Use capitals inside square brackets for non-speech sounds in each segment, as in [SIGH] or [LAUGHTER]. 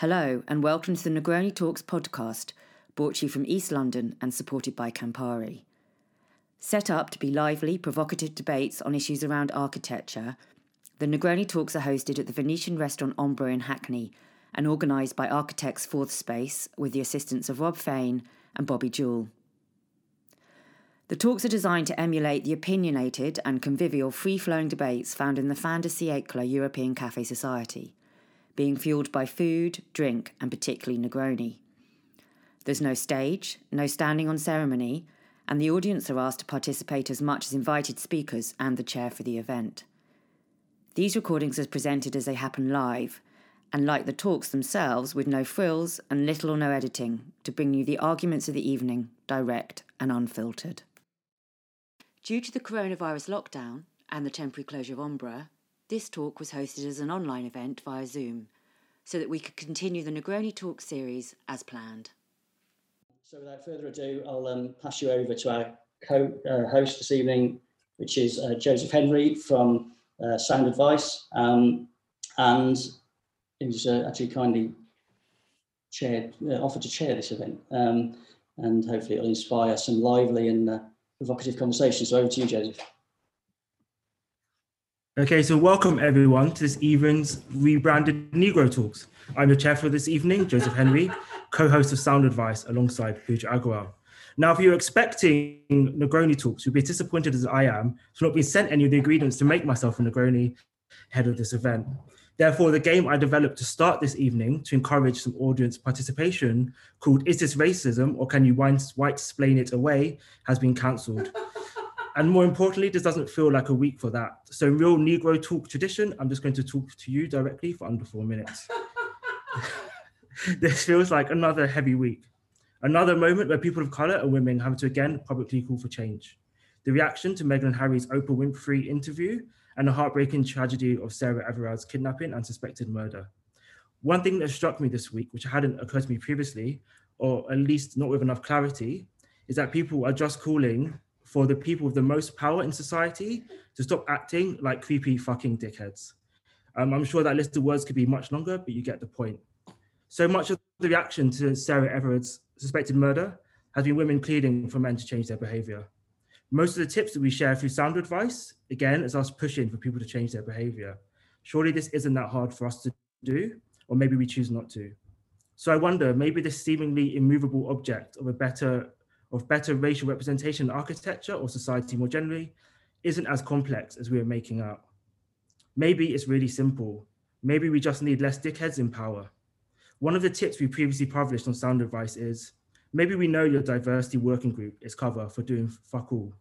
Hello, and welcome to the Negroni Talks podcast, brought to you from East London and supported by Campari. Set up to be lively, provocative debates on issues around architecture, the Negroni Talks are hosted at the Venetian restaurant Ombra in Hackney and organised by Architects Fourth Space with the assistance of Rob Fain and Bobby Jewell. The talks are designed to emulate the opinionated and convivial free flowing debates found in the fin de siècle European Cafe Society being fueled by food, drink, and particularly Negroni. There's no stage, no standing on ceremony, and the audience are asked to participate as much as invited speakers and the chair for the event. These recordings are presented as they happen live, and like the talks themselves, with no frills and little or no editing, to bring you the arguments of the evening, direct and unfiltered. Due to the coronavirus lockdown and the temporary closure of Ombra, this talk was hosted as an online event via Zoom so that we could continue the Negroni Talk series as planned. So without further ado, I'll um, pass you over to our co-host uh, this evening, which is uh, Joseph Henry from uh, Sound Advice. Um, and he uh, actually kindly chaired, uh, offered to chair this event. Um, and hopefully it'll inspire some lively and uh, provocative conversations. So over to you, Joseph. Okay, so welcome everyone to this evening's rebranded Negro Talks. I'm the chair for this evening, Joseph Henry, co-host of Sound Advice alongside Pooja Agarwal. Now, if you're expecting Negroni Talks, you'll be disappointed as I am for not being sent any of the ingredients to make myself a Negroni head of this event. Therefore, the game I developed to start this evening to encourage some audience participation called Is This Racism or Can You White Explain It Away has been cancelled. And more importantly, this doesn't feel like a week for that. So real Negro talk tradition, I'm just going to talk to you directly for under four minutes. [LAUGHS] this feels like another heavy week. Another moment where people of color and women have to again publicly call for change. The reaction to Meghan and Harry's Oprah Winfrey interview and the heartbreaking tragedy of Sarah Everard's kidnapping and suspected murder. One thing that struck me this week, which hadn't occurred to me previously, or at least not with enough clarity, is that people are just calling for the people with the most power in society to stop acting like creepy fucking dickheads. Um, I'm sure that list of words could be much longer, but you get the point. So much of the reaction to Sarah Everard's suspected murder has been women pleading for men to change their behavior. Most of the tips that we share through sound advice, again, is us pushing for people to change their behavior. Surely this isn't that hard for us to do, or maybe we choose not to. So I wonder, maybe this seemingly immovable object of a better of better racial representation in architecture or society more generally isn't as complex as we are making out. Maybe it's really simple. Maybe we just need less dickheads in power. One of the tips we previously published on Sound Advice is maybe we know your diversity working group is cover for doing fuck all.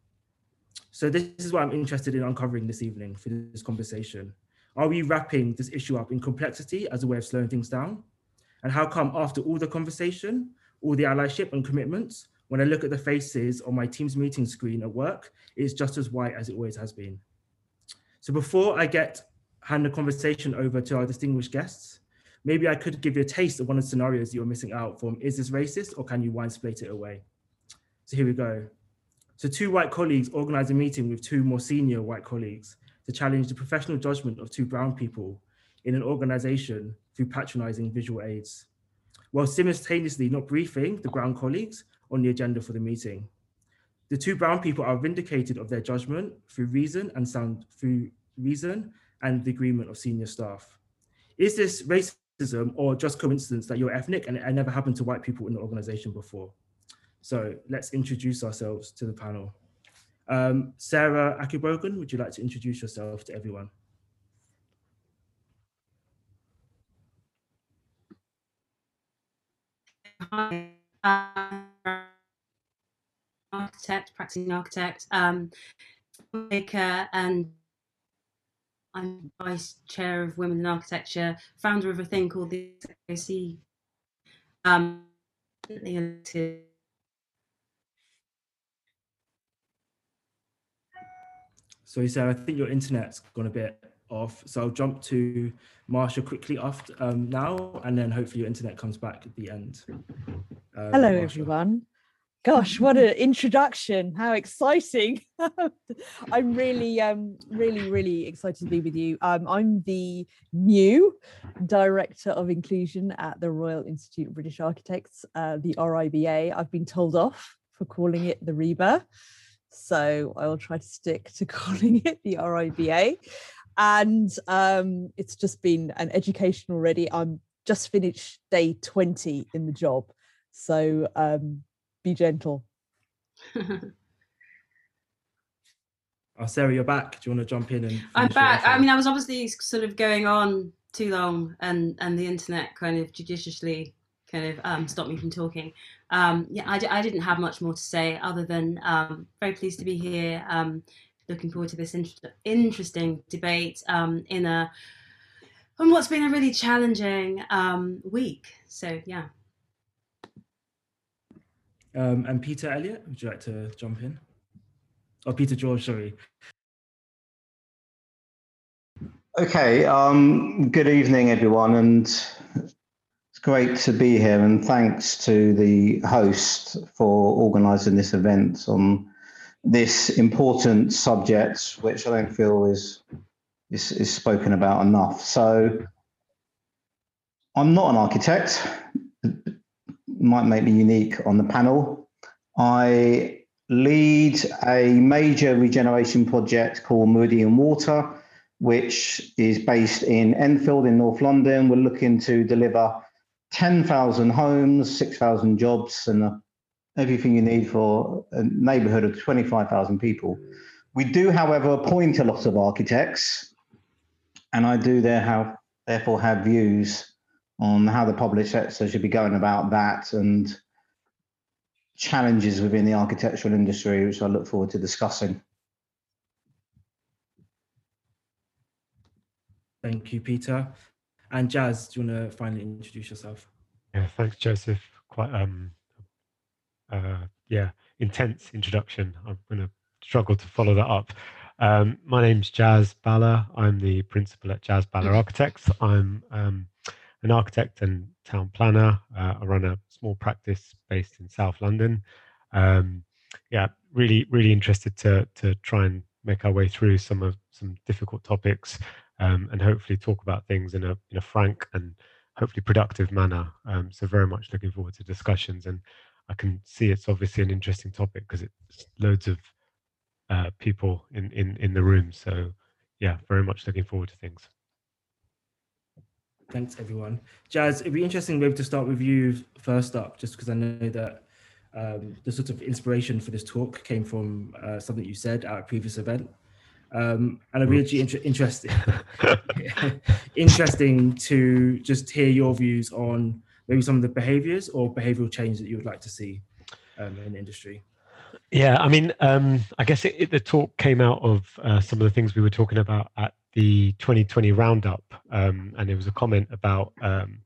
So this is what I'm interested in uncovering this evening for this conversation. Are we wrapping this issue up in complexity as a way of slowing things down? And how come after all the conversation, all the allyship and commitments, when I look at the faces on my Teams meeting screen at work, it's just as white as it always has been. So before I get hand the conversation over to our distinguished guests, maybe I could give you a taste of one of the scenarios you're missing out from Is this racist or can you wine split it away? So here we go. So two white colleagues organized a meeting with two more senior white colleagues to challenge the professional judgment of two brown people in an organization through patronizing visual aids, while simultaneously not briefing the brown colleagues on the agenda for the meeting. The two brown people are vindicated of their judgment through reason and sound through reason and the agreement of senior staff. Is this racism or just coincidence that you're ethnic and it never happened to white people in the organization before? So let's introduce ourselves to the panel. Um, Sarah Akigbogun, would you like to introduce yourself to everyone? Hi. Um, architect, practicing architect, um, maker, and I'm vice chair of Women in Architecture, founder of a thing called the SAC. Um, Sorry, Sarah, I think your internet's gone a bit off. So I'll jump to Marsha quickly after um, now, and then hopefully your internet comes back at the end. Um, Hello, Marsha. everyone. Gosh, what an [LAUGHS] introduction. How exciting. [LAUGHS] I'm really, um, really, really excited to be with you. Um, I'm the new Director of Inclusion at the Royal Institute of British Architects, uh, the RIBA. I've been told off for calling it the reba So I will try to stick to [LAUGHS] calling it the RIBA. And um, it's just been an education already. I'm just finished day 20 in the job. So um, be gentle. [LAUGHS] oh, Sarah, you're back. Do you want to jump in and? I'm back. I mean, I was obviously sort of going on too long, and and the internet kind of judiciously kind of um, stopped me from talking. Um, yeah, I, I didn't have much more to say other than um, very pleased to be here. Um, looking forward to this inter- interesting debate um, in a on what's been a really challenging um, week. So yeah. Um, and Peter Elliott, would you like to jump in? Or oh, Peter George, sorry. Okay, um, good evening, everyone, and it's great to be here. And thanks to the host for organising this event on this important subject, which I don't feel is, is, is spoken about enough. So, I'm not an architect might make me unique on the panel. I lead a major regeneration project called Meridian Water, which is based in Enfield in North London. We're looking to deliver 10,000 homes, 6,000 jobs, and everything you need for a neighborhood of 25,000 people. We do, however, appoint a lot of architects, and I do there have, therefore have views on how the public sector should be going about that and challenges within the architectural industry, which I look forward to discussing. Thank you, Peter. And Jas, do you want to finally introduce yourself? Yeah, thanks, Joseph. Quite um, uh, yeah, intense introduction. I'm going to struggle to follow that up. Um, my name's Jas Bhalla. I'm the principal at Jas Bhalla [LAUGHS] Architects. I'm um, an architect and town planner. Uh, I run a small practice based in South London. Um, yeah, really, really interested to to try and make our way through some of some difficult topics um, and hopefully talk about things in a in a frank and hopefully productive manner. Um, so very much looking forward to discussions and I can see it's obviously an interesting topic because it's loads of uh, people in, in in the room. So yeah, very much looking forward to things. Thanks, everyone. Jas, it'd be interesting maybe to start with you first up, just because I know that um, the sort of inspiration for this talk came from uh, something you said at a previous event. Um, and I'd be really inter- interesting, [LAUGHS] interesting to just hear your views on maybe some of the behaviors or behavioral change that you would like to see um, in the industry. Yeah, I mean, um, I guess it, it, the talk came out of uh, some of the things we were talking about at the 2020 roundup, um, and it was a comment about um,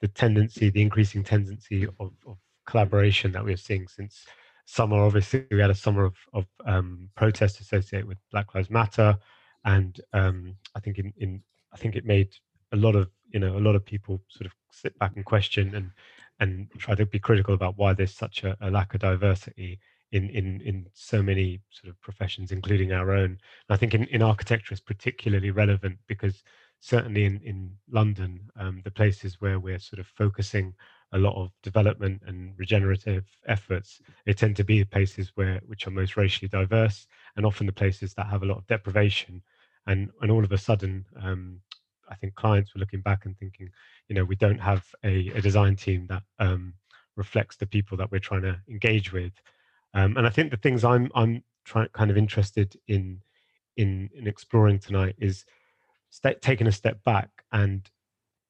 the tendency, the increasing tendency of, of, collaboration that we're seeing since summer. Obviously, we had a summer of, of um, protests associated with Black Lives Matter, and um, I think in, in I think it made a lot of you know a lot of people sort of sit back and question and and try to be critical about why there's such a, a lack of diversity in in in so many sort of professions, including our own. And I think in, in architecture is particularly relevant because certainly in in London, um, the places where we're sort of focusing a lot of development and regenerative efforts, they tend to be the places where which are most racially diverse, and often the places that have a lot of deprivation. And and all of a sudden, um, I think clients were looking back and thinking, you know, we don't have a, a design team that um, reflects the people that we're trying to engage with um, and I think the things I'm I'm trying kind of interested in in in exploring tonight is st- taking a step back and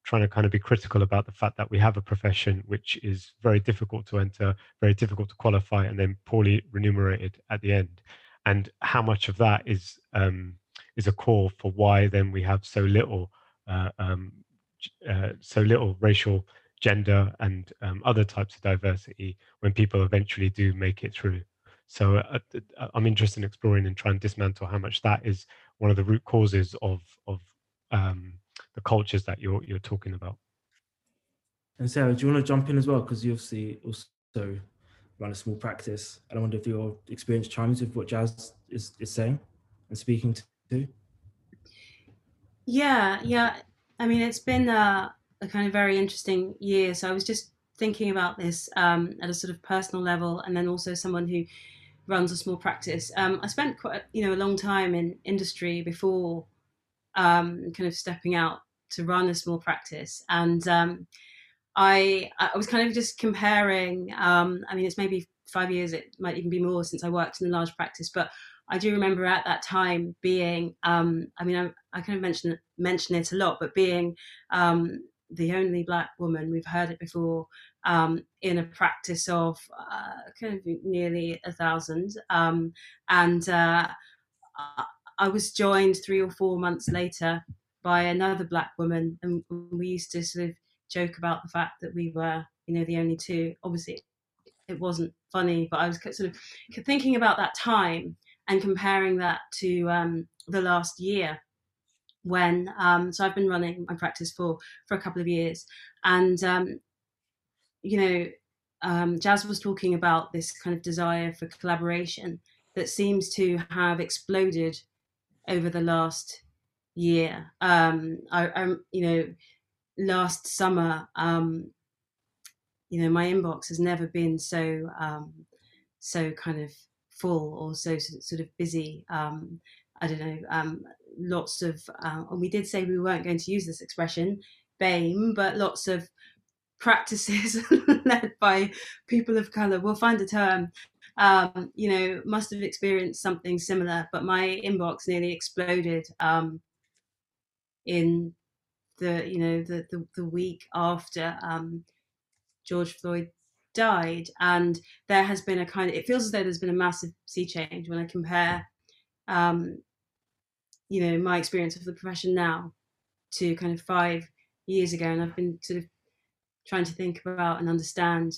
trying to kind of be critical about the fact that we have a profession which is very difficult to enter, very difficult to qualify, and then poorly remunerated at the end, and how much of that is um, is a call for why then we have so little uh, um, uh, so little racial gender and um, other types of diversity when people eventually do make it through. So uh, uh, I'm interested in exploring and trying to dismantle how much that is one of the root causes of of um, the cultures that you're you're talking about. And Sarah, do you want to jump in as well? Because you obviously also run a small practice. And I wonder if your experience chimes with what Jas is, is saying and speaking to. Yeah, yeah. I mean, it's been a, a kind of very interesting year. So I was just thinking about this um, at a sort of personal level, and then also someone who runs a small practice. Um, I spent quite you know a long time in industry before um, kind of stepping out to run a small practice, and um, I I was kind of just comparing. Um, I mean, it's maybe five years. It might even be more since I worked in a large practice, but I do remember at that time being. Um, I mean, I, I kind of mention mention it a lot, but being um, the only black woman. We've heard it before um, in a practice of uh, kind of nearly a thousand, um, and uh, I was joined three or four months later by another black woman, and we used to sort of joke about the fact that we were, you know, the only two. Obviously, it wasn't funny, but I was sort of thinking about that time and comparing that to um, the last year when um, so I've been running my practice for for a couple of years, and um, you know, um, Jas was talking about this kind of desire for collaboration that seems to have exploded over the last year. Um, I, I, you know, last summer, um, you know, my inbox has never been so um, so kind of full or so sort of busy. Um, I don't know, um, lots of, uh, and we did say we weren't going to use this expression, BAME, but lots of practices [LAUGHS] led by people of color. We'll find a term. Um, you know, must have experienced something similar, but my inbox nearly exploded um, in the, you know, the the, the week after um, George Floyd died, and there has been a kind of. It feels as though there's been a massive sea change when I compare um, you know my experience of the profession now to kind of five years ago and i've been sort of trying to think about and understand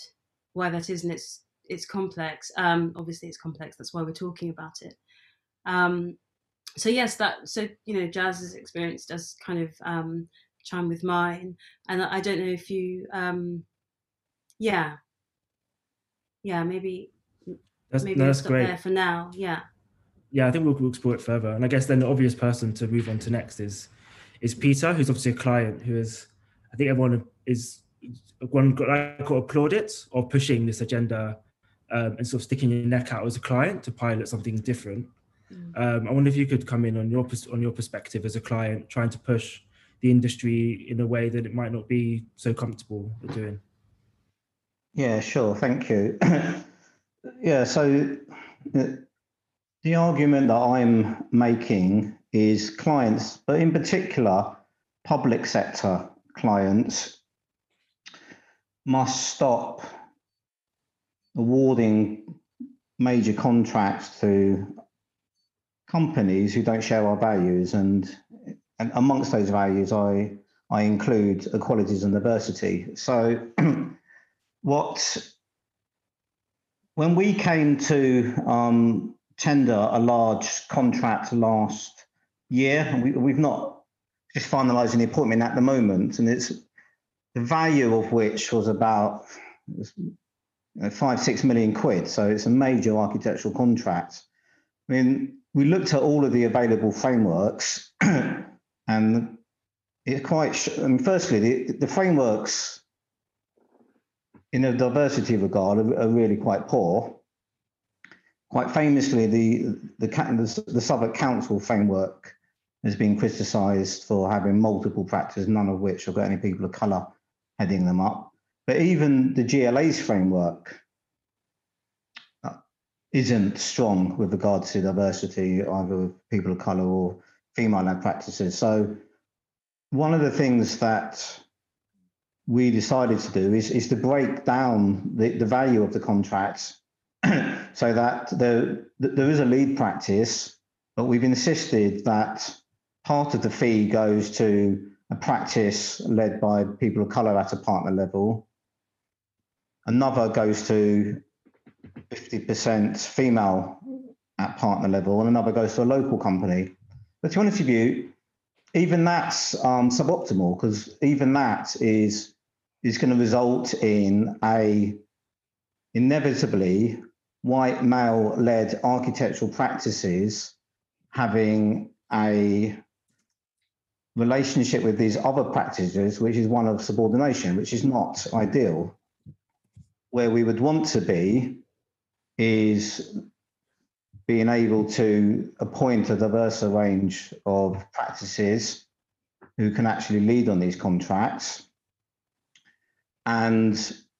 why that is and it's it's complex. Um obviously it's complex that's why we're talking about it. Um so yes that so you know jas's experience does kind of um chime with mine and i don't know if you um yeah. Yeah maybe that's, maybe I'll that's stop great. there for now yeah yeah, I think we'll, we'll, explore it further. And I guess then the obvious person to move on to next is is Peter, who's obviously a client who is, I think everyone is one got like applaud it or pushing this agenda um, and sort of sticking your neck out as a client to pilot something different. Mm. Um, I wonder if you could come in on your on your perspective as a client, trying to push the industry in a way that it might not be so comfortable with doing. Yeah, sure. Thank you. [COUGHS] yeah, so the argument that I'm making is clients, but in particular, public sector clients must stop awarding major contracts to companies who don't share our values and, and amongst those values I I include equalities and diversity. So [CLEARS THROAT] what when we came to um, tender a large contract last year. We, we've not just finalising the appointment at the moment, and it's the value of which was about uh, five six million quid. So it's a major architectural contract. I mean, we looked at all of the available frameworks, [CLEARS THROAT] and it's quite. I mean, firstly, the, the frameworks in a diversity regard are, are really quite poor. Quite famously, the, the, the, the Southwark Council framework has been criticised for having multiple practices, none of which have got any people of colour heading them up. But even the GLA's framework uh, isn't strong with regards to diversity, either of people of colour or female-led practices. So one of the things that we decided to do is, is to break down the, the value of the contracts [CLEARS THROAT] so that there, there is a lead practice, but we've insisted that part of the fee goes to a practice led by people of colour at a partner level. Another goes to 50% female at partner level, and another goes to a local company. But to be honest with you, even that's um, suboptimal because even that is is going to result in a inevitably white male led architectural practices having a relationship with these other practices, which is one of subordination, which is not ideal. Where we would want to be is being able to appoint a diverse range of practices who can actually lead on these contracts. And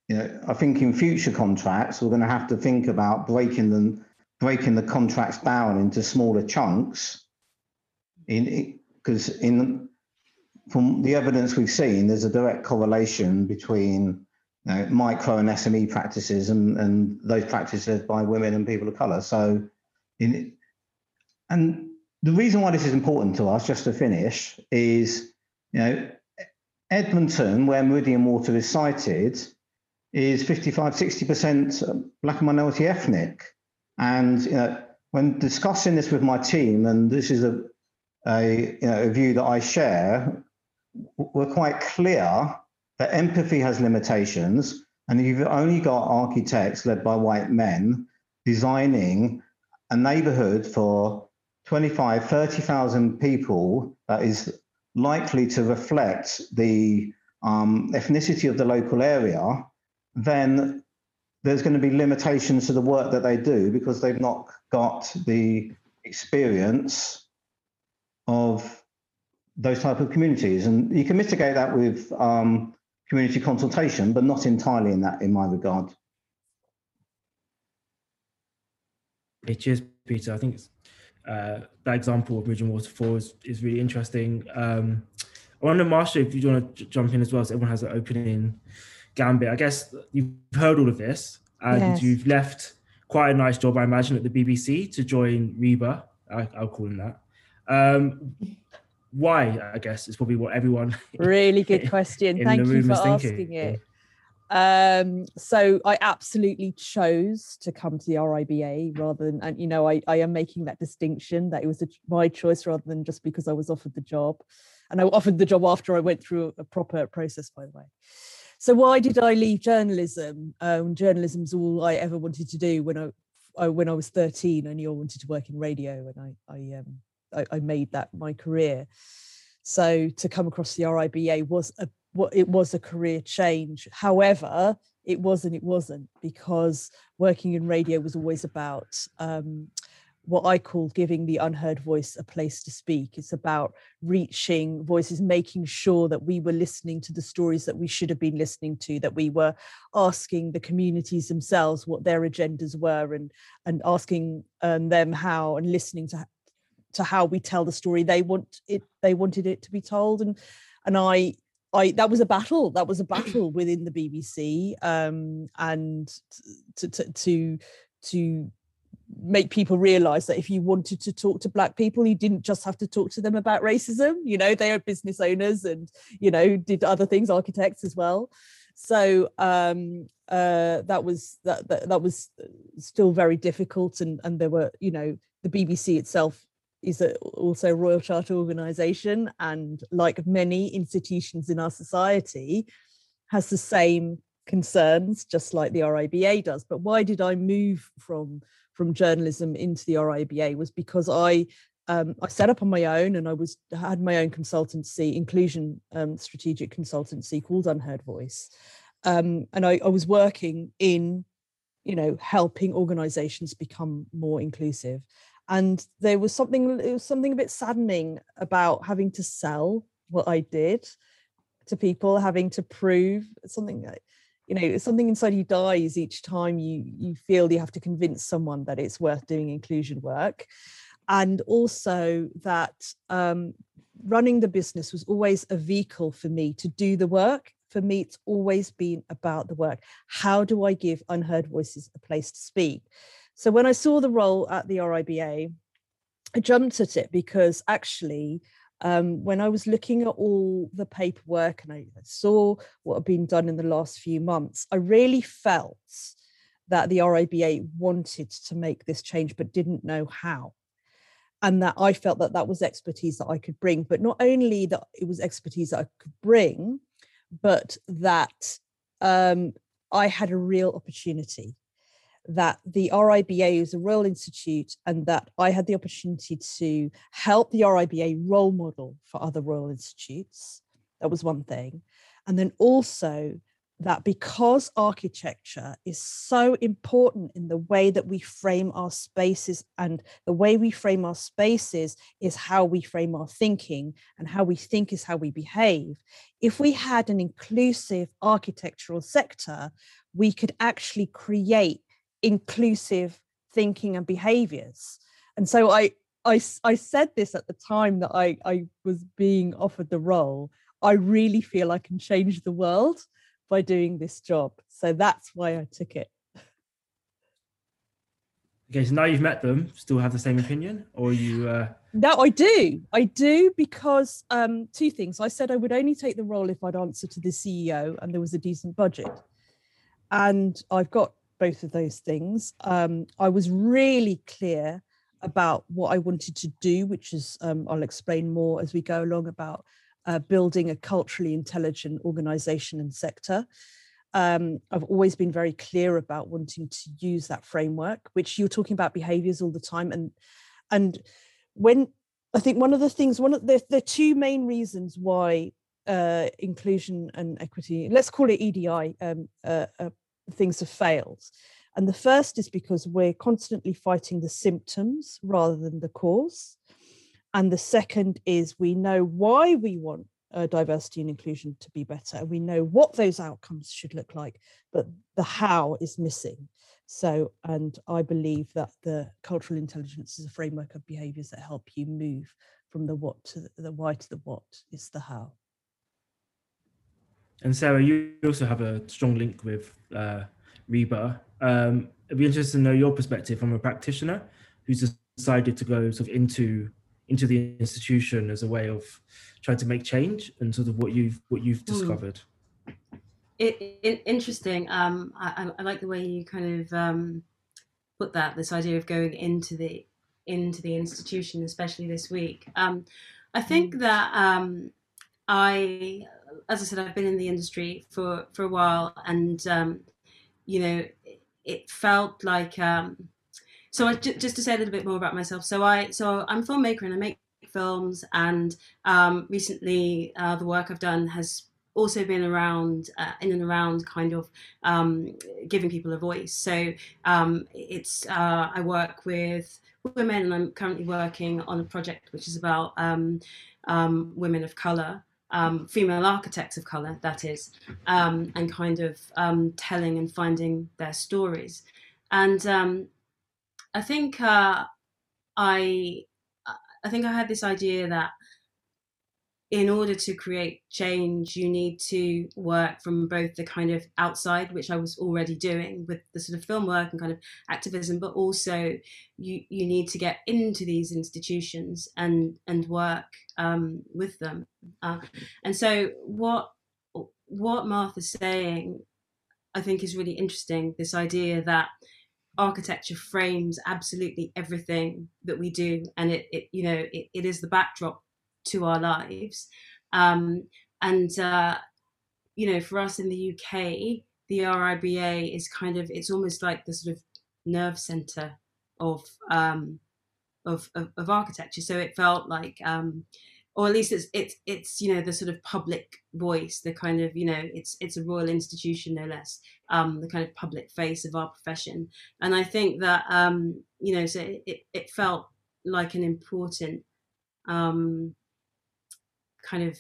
you know, I think in future contracts, we're going to have to think about breaking them, breaking the contracts down into smaller chunks. In because in from the evidence we've seen, there's a direct correlation between you know, micro and SME practices and, and those practices by women and people of colour. So, in, and the reason why this is important to us, just to finish, is you know Edmonton, where Meridian Water is sited, is 55, 60% black and minority ethnic. And you know, when discussing this with my team, and this is a, a, you know, a view that I share, we're quite clear that empathy has limitations. And you've only got architects led by white men designing a neighborhood for 25, 30,000 people that is likely to reflect the um, ethnicity of the local area, then there's going to be limitations to the work that they do because they've not got the experience of those type of communities. And you can mitigate that with um, community consultation, but not entirely in that, in my regard. it is Peter. I think uh, that example of Bridge and is, is really interesting. Um, I wonder, Marsha, if you want to jump in as well, so everyone has an opening gambit. I guess you've heard all of this and yes. you've left quite a nice job, I imagine, at the BBC to join RIBA. I, will call him that. Um, why? I guess is probably what everyone. [LAUGHS] Really good question. Thank you for asking it. Um, so I absolutely chose to come to the RIBA rather than, and you know, I, I am making that distinction that it was a, my choice rather than just because I was offered the job. And I offered the job after I went through a proper process, by the way. So why did I leave journalism? Um, journalism's all I ever wanted to do when I, I, when I was 13. I knew I wanted to work in radio, and I I um I, I made that my career. So to come across the RIBA was a what it was a career change. However, it wasn't. It wasn't because working in radio was always about um, what I call giving the unheard voice a place to speak. It's about reaching voices, making sure that we were listening to the stories that we should have been listening to, that we were asking the communities themselves what their agendas were, and and asking um, them how, and listening to to how we tell the story they want it. They wanted it to be told, and and I I that was a battle. That was a [CLEARS THROAT] battle within the BBC, um, and to to to to make people realize that if you wanted to talk to black people you didn't just have to talk to them about racism. You know they are business owners and you know did other things architects as well. So um uh that was that that, that was still very difficult. And and there were you know the bbc itself is a, also a royal charter organization. And like many institutions in our society has the same concerns just like the riba does. But why did i move from from journalism into the RIBA was because I um, I set up on my own and I was had my own consultancy, inclusion um, strategic consultancy called Unheard Voice, um, and I, I, was working in, you know, helping organisations become more inclusive. And there was something it was something a bit saddening about having to sell what I did to people, having to prove something you know something inside you dies each time you you feel you have to convince someone that it's worth doing inclusion work. And also that um, running the business was always a vehicle for me to do the work. For me it's always been about the work. How do i give unheard voices a place to speak? So when i saw the role at the riba i jumped at it because actually um, when I was looking at all the paperwork and I saw what had been done in the last few months, I really felt that the RIBA wanted to make this change but didn't know how. And that I felt that that was expertise that I could bring, but not only that it was expertise that I could bring, but that um, I had a real opportunity that the RIBA is a Royal Institute and that I had the opportunity to help the RIBA role model for other Royal Institutes. That was one thing. And then also that because architecture is so important in the way that we frame our spaces and the way we frame our spaces is how we frame our thinking and how we think is how we behave if we had an inclusive architectural sector we could actually create inclusive thinking and behaviors and so i I, I said this at the time that I, I was being offered the role. I really feel I can change the world by doing this job. So that's why I took it. Okay, so now you've met them, still have the same opinion, or you? Uh... No, I do. I do because um, two things. I said I would only take the role if I'd answer to the CEO and there was a decent budget, and I've got both of those things. Um, I was really clear about what I wanted to do, which is um, I'll explain more as we go along about uh, building a culturally intelligent organization and sector. Um, I've always been very clear about wanting to use that framework, which you're talking about behaviors all the time. And and when I think one of the things, one of the, the two main reasons why uh, inclusion and equity, let's call it EDI, um, uh, uh, things have failed. And the first is because we're constantly fighting the symptoms rather than the cause. And the second is we know why we want uh, diversity and inclusion to be better. We know what those outcomes should look like, but the how is missing. So, and I believe that the cultural intelligence is a framework of behaviors that help you move from the what to the, the why to the what is the how. And Sarah, you also have a strong link with uh, RIBA. Um, it'd be interesting to know your perspective from a practitioner who's decided to go sort of into into the institution as a way of trying to make change and sort of what you've what you've hmm. discovered it, it, interesting um, I, I, like the way you kind of um, put that this idea of going into the into the institution especially this week um, i think hmm. that um, i as i said i've been in the industry for for a while and um, you know it felt like um, so I, just to say a little bit more about myself. So i so i'm a filmmaker and i make films and um, recently uh, the work i've done has also been around uh, in and around kind of um, giving people a voice. So um, it's uh, i work with women and i'm currently working on a project which is about um, um, women of color um, female architects of color that is and kind of telling and finding their stories. And I think uh, I I think I had this idea that in order to create change, you need to work from both the kind of outside, which I was already doing with the sort of film work and kind of activism, but also you you need to get into these institutions and and work um, with them. Uh, and so what what Martha's saying, I think, is really interesting. This idea that architecture frames absolutely everything that we do and it, it you know it, it is the backdrop to our lives. Um, and uh, you know for us in the uk the riba is kind of it's almost like the sort of nerve center of um, of, of, of architecture. So it felt like um, or at least it's it's it's you know the sort of public voice the kind of you know it's it's a royal institution no less um the kind of public face of our profession. And i think that um you know so it it felt like an important um kind of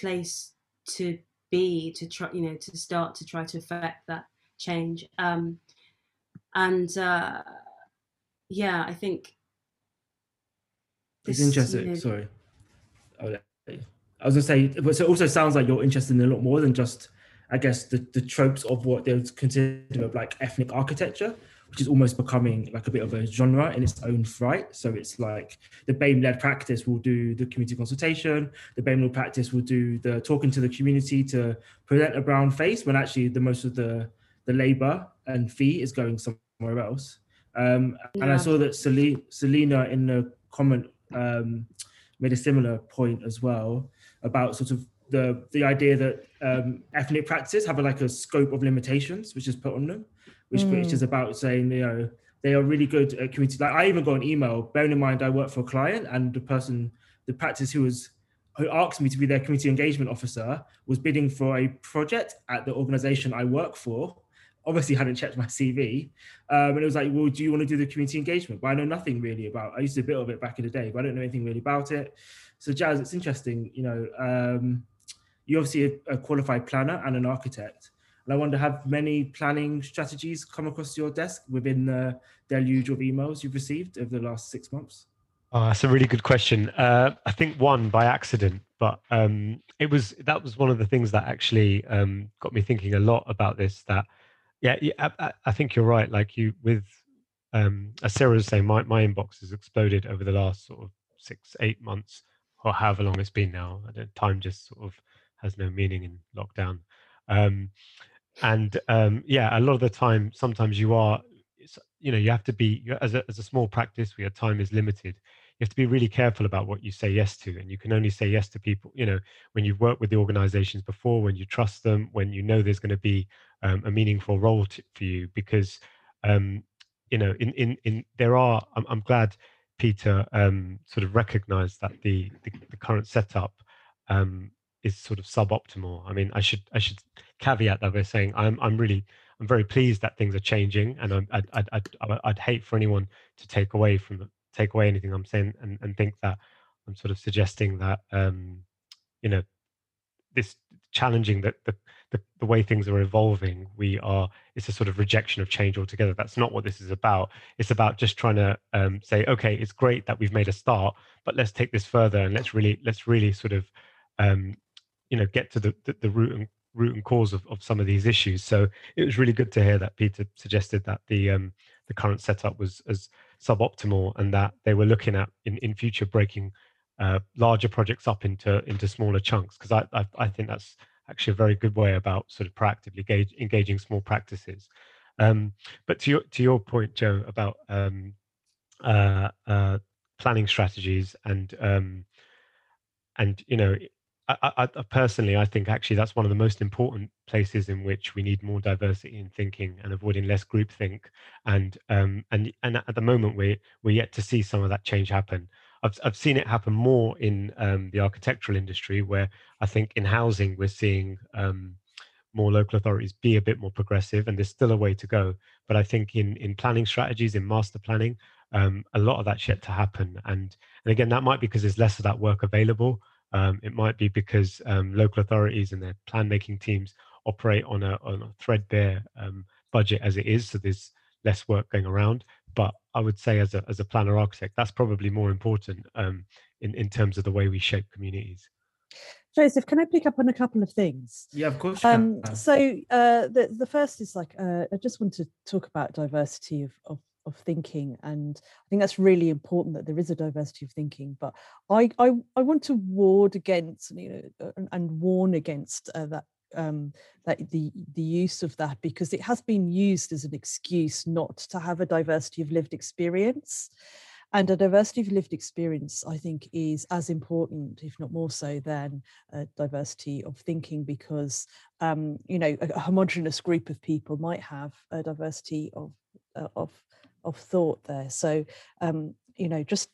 place to be to try you know to start to try to affect that change um and uh yeah i think it's interesting. Sorry. I was gonna say, but it also sounds like you're interested in a lot more than just, I guess, the, the tropes of what they would consider of like ethnic architecture, which is almost becoming like a bit of a genre in its own right. So it's like the BAME-led practice will do the community consultation, the BAME-led practice will do the talking to the community to present a brown face, when actually the most of the the labor and fee is going somewhere else. Um, yeah. And I saw that Selena in the comment um, made a similar point as well about sort of the the idea that um, ethnic practices have a, like a scope of limitations which is put on them, which, Mm. which is about saying, you know, they are really good at community. Like I even got an email, bearing in mind I work for a client and the person, the practice who was who asked me to be their community engagement officer was bidding for a project at the organization I work for. Obviously hadn't checked my CV. Um, and it was like, well, do you want to do the community engagement? But I know nothing really about I used to do a bit of it back in the day, but I don't know anything really about it. So Jas, it's interesting, you know, um, you're obviously a, a qualified planner and an architect. And I wonder, have many planning strategies come across your desk within the deluge of emails you've received over the last six months? Oh, that's a really good question. Uh, I think one by accident, but um, it was that was one of the things that actually um, got me thinking a lot about this. That yeah, I, I- think you're right. Like you with um, as Sarah was saying, my my inbox has exploded over the last sort of six eight months or however long it's been now. Time just sort of has no meaning in lockdown. Um, and um, yeah, a lot of the time, sometimes you are, you know, you have to be as a as a small practice where your time is limited. You have to be really careful about what you say yes to, and you can only say yes to people. You know, when you've worked with the organisations before, when you trust them, when you know there's going to be um, a meaningful role to, for you, because um, you know, in in in there are. I'm, I'm glad Peter um, sort of recognised that the, the the current setup um, is sort of suboptimal. I mean, I should I should caveat that by saying I'm I'm really I'm very pleased that things are changing, and I'm, I'd, I'd I'd I'd hate for anyone to take away from the, take away anything I'm saying and, and think that I'm sort of suggesting that um, you know this challenging that the, the the way things are evolving we are it's a sort of rejection of change altogether that's not what this is about it's about just trying to um, say okay it's great that we've made a start but let's take this further and let's really let's really sort of um, you know get to the, the, the root and root and cause of, of some of these issues so it was really good to hear that peter suggested that the um, the current setup was as suboptimal and that they were looking at in, in future breaking uh, larger projects up into into smaller chunks because I, I I think that's actually a very good way about sort of proactively engage, engaging small practices. Um, but to your to your point, Joe, about um, uh, uh, planning strategies and um, and you know, I, I, personally I think actually that's one of the most important places in which we need more diversity in thinking and avoiding less groupthink. And um, and and at the moment we we're yet to see some of that change happen. I've I've seen it happen more in um, the architectural industry, where I think in housing we're seeing um, more local authorities be a bit more progressive, and there's still a way to go. But I think in in planning strategies, in master planning, um, a lot of that's yet to happen. And and again, that might be because there's less of that work available. Um, it might be because um, local authorities and their plan making teams operate on a on a threadbare um, budget as it is, so there's less work going around but I would say as a as a planner architect, that's probably more important um, in in terms of the way we shape communities. Joseph, can I pick up on a couple of things? Yeah, of course. Um, so uh, the the first is like uh, I just want to talk about diversity of, of of thinking, and I think that's really important that there is a diversity of thinking. But I I, I want to ward against you know and, and warn against uh, that um, that the the use of that because it has been used as an excuse not to have a diversity of lived experience. And a diversity of lived experience, I think, is as important, if not more so, than a diversity of thinking, because um, you know a, a homogenous group of people might have a diversity of uh, of of thought there. So um, you know, just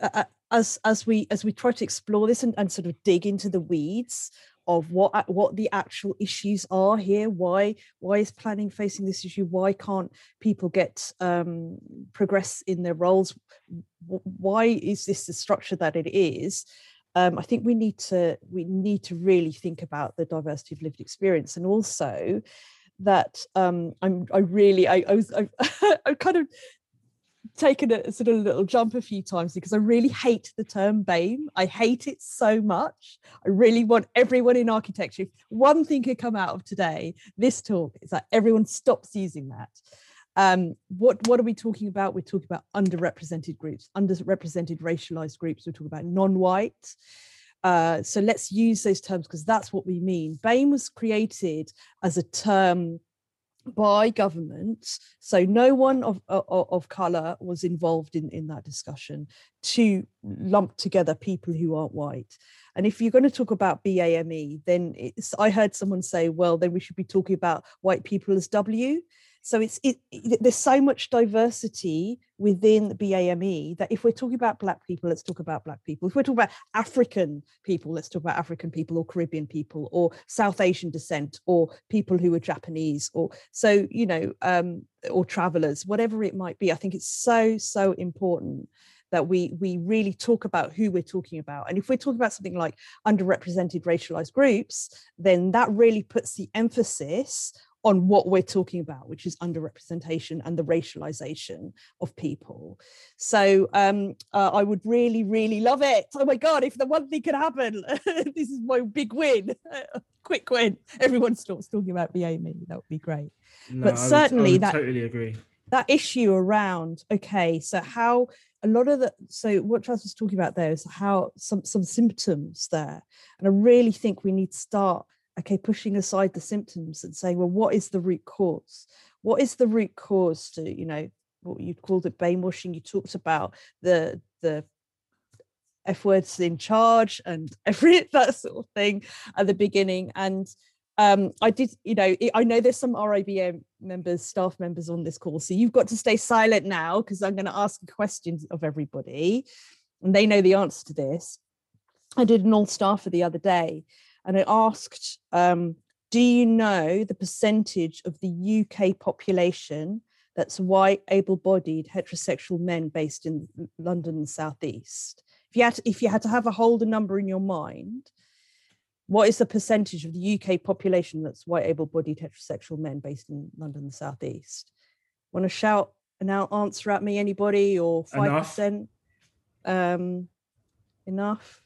uh, as as we as we try to explore this and, and sort of dig into the weeds of what what the actual issues are here why why is planning facing this issue? Why can't people get um progress in their roles? Why is this the structure that it is? Um, I think we need to we need to really think about the diversity of lived experience and also that um, I'm I really I, I was I, [LAUGHS] I kind of taken a sort of little jump a few times because I really hate the term BAME. I hate it so much. I really want everyone in architecture. One thing could come out of today, this talk, is that everyone stops using that. Um, what what are we talking about? We're talking about underrepresented groups, underrepresented racialized groups. We're talking about non-white. Uh, so let's use those terms because that's what we mean. BAME was created as a term by government so no one of, of, of color was involved in, in that discussion to lump together people who aren't white. And if you're going to talk about BAME, then I heard someone say, well, then we should be talking about white people as W. So it's it, there's so much diversity within BAME that if we're talking about black people, let's talk about black people. If we're talking about African people, let's talk about African people or Caribbean people or South Asian descent or people who are Japanese or so you know um, or travelers, whatever it might be. I think it's so so important that we we really talk about who we're talking about and if we're talking about something like underrepresented racialized groups then that really puts the emphasis on what we're talking about, which is underrepresentation and the racialization of people. So um, uh, I would really, really love it. Oh my God, if the one thing could happen, [LAUGHS] this is my big win, [LAUGHS] quick win. Everyone starts talking about BAME, that would be great. No, but certainly would, that totally agree. That issue around, okay, so how a lot of the so what Charles was talking about there is how some some symptoms there. And I really think we need to start okay, pushing aside the symptoms and saying, well, what is the root cause? What is the root cause to, you know, what you called it brainwashing? You talked about the the F words in charge and [LAUGHS] every that sort of thing at the beginning. And um, I did, you know, I know there's some RIBA members, staff members on this call, so you've got to stay silent now because I'm going to ask questions of everybody, and they know the answer to this. I did an all staff for the other day, and I asked, um, do you know the percentage of the UK population that's white, able-bodied, heterosexual men based in London and Southeast? If you had to, if you had to have a hold a number in your mind, what is the percentage of the UK population that's white, able-bodied, heterosexual men based in London and Southeast? Want to shout an answer at me, anybody, or five percent? Um, enough.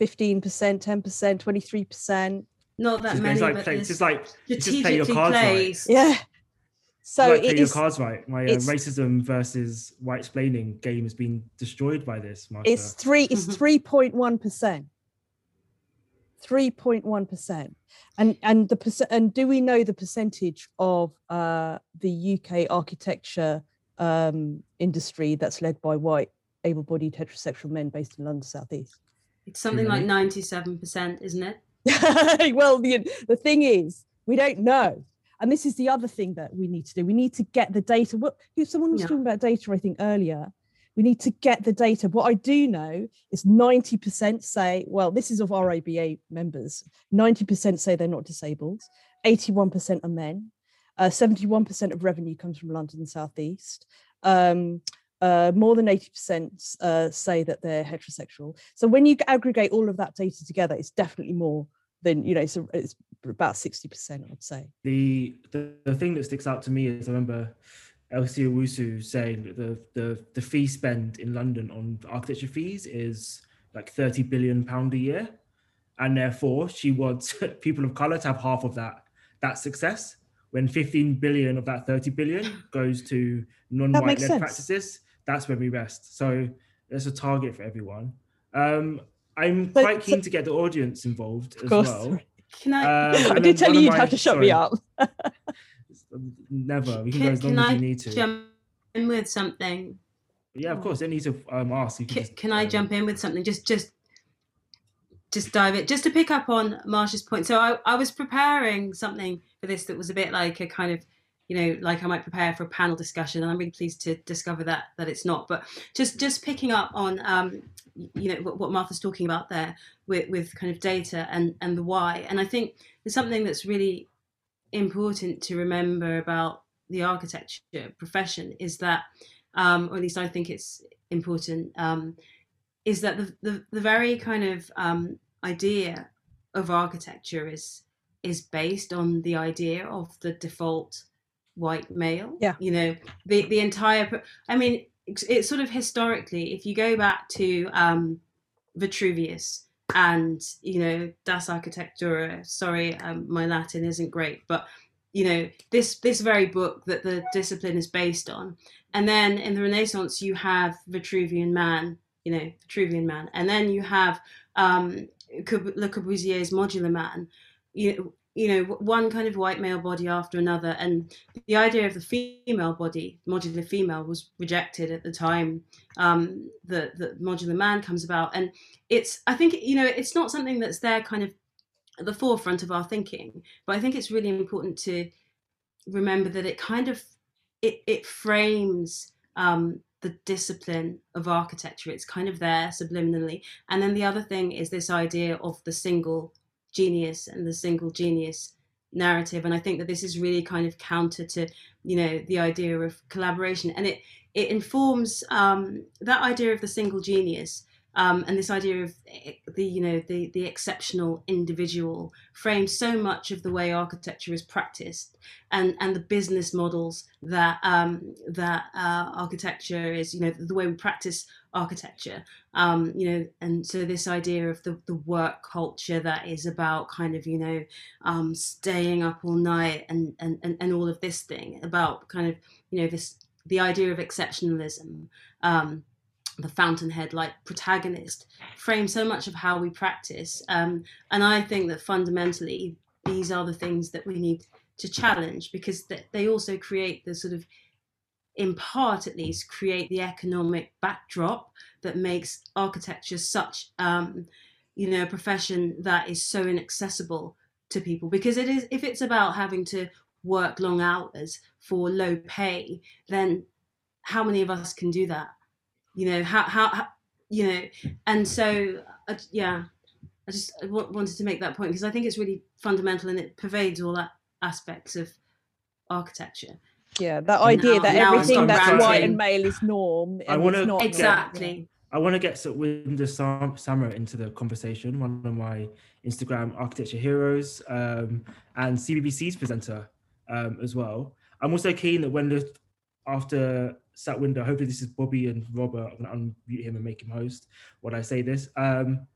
15%, 10%, 23%. Not that many, like but play, just like just play your cards placed. right. Yeah. So like play it your is, cards right. My uh, racism versus white explaining game has been destroyed by this. Marsha. it's three. It's three point one percent. Three point one percent, and and the percent. And do we know the percentage of uh, the UK architecture um, industry that's led by white, able-bodied, heterosexual men based in London southeast? It's something like ninety-seven percent, isn't it? [LAUGHS] well, the the thing is, we don't know, and this is the other thing that we need to do. We need to get the data. What someone was yeah. talking about data, I think earlier. We need to get the data. What I do know is 90% say, well, this is of RIBA members. 90% say they're not disabled. 81% are men. Uh, 71% of revenue comes from London and Southeast. Um, uh, more than 80% uh, say that they're heterosexual. So when you aggregate all of that data together, it's definitely more than, you know, so it's about 60%, I'd say. The, the, the thing that sticks out to me is I remember Elsie Owusu saying that the, the, the fee spend in London on architecture fees is like 30 billion pound a year. And therefore she wants [LAUGHS] people of color to have half of that, that success when 15 billion of that 30 billion goes to non-white led practices that's where we rest. So there's a target for everyone. Um, I'm but, quite keen so, to get the audience involved as course. well. Can I? Um, [LAUGHS] I did tell you you'd have to shut sorry, me up. [LAUGHS] never. We can, can go as long as I you need to. Jump in with something. Yeah, of course. They need to um, ask. Can, can, just, can, I um, jump in with something? Just, just, just dive it. Just to pick up on Marsha's point. So I, I was preparing something for this that was a bit like a kind of you know like i might prepare for a panel discussion and i'm really pleased to discover that that it's not. But just just picking up on um, you know what, what, marsha's talking about there with, with kind of data and and the why. And i think there's something that's really important to remember about the architecture profession is that um, or at least i think it's important um, is that the, the, the very kind of um, idea of architecture is is based on the idea of the default white male. Yeah. You know, the the entire. I mean, it's, it's sort of historically, if you go back to um, Vitruvius and you know Das Architectura. Sorry, um, my Latin isn't great, but you know this this very book that the discipline is based on. And then in the Renaissance, you have Vitruvian Man. You know, Vitruvian Man, and then you have um, Le Corbusier's Modulor Man. You know, you know one kind of white male body after another and the idea of the female body modular female was rejected at the time um, the the modulor man comes about. And it's i think you know it's not something that's there kind of at the forefront of our thinking but i think it's really important to remember that it kind of it, it frames um, the discipline of architecture. It's kind of there subliminally. And then the other thing is this idea of the single genius and the single genius narrative. And i think that this is really kind of counter to you know the idea of collaboration. And it it informs um, that idea of the single genius um, and this idea of eh, the you know the the exceptional individual frames so much of the way architecture is practiced and and the business models that um, that uh, architecture is you know the way we practice architecture. Um, you know and so this idea of the, the work culture that is about kind of you know um, staying up all night and, and and and all of this thing about kind of you know this the idea of exceptionalism um, the fountainhead like protagonist frame so much of how we practice um, and i think that fundamentally these are the things that we need to challenge because they also create the sort of in part at least create the economic backdrop that makes architecture such um, you know a profession that is so inaccessible to people. Because it is if it's about having to work long hours for low pay then how many of us can do that? You know how how, how you know and so uh, yeah i just wanted to make that point because i think it's really fundamental and it pervades all aspects of architecture yeah that idea now, that now everything that's ranting. white and male is norm I wanna- not exactly I want to get Satwinder Sam- Samra into the conversation, one of my Instagram architecture heroes um, and CBBC's presenter um, as well. I'm also keen that when the after Satwinder, hopefully this is Bobby and Robert, I'm going to unmute him and make him host when I say this. Um,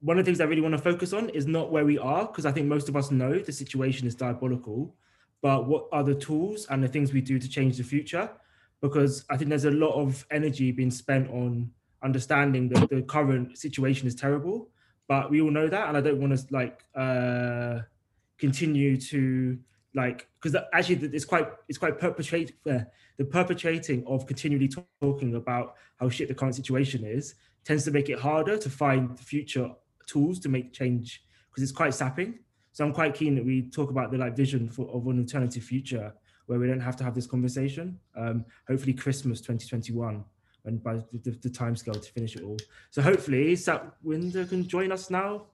one of the things I really want to focus on is not where we are, because I think most of us know the situation is diabolical, but what are the tools and the things we do to change the future? Because I think there's a lot of energy being spent on understanding that the current situation is terrible, but we all know that, and I don't want to like uh, continue to like because actually it's quite it's quite perpetrate uh, the perpetrating of continually talking about how shit the current situation is tends to make it harder to find future tools to make change because it's quite sapping. So I'm quite keen that we talk about the like vision for of an alternative future where we don't have to have this conversation. Um, hopefully Christmas 2021 and by the, the, the time scale to finish it all. So hopefully Satwinder can join us now.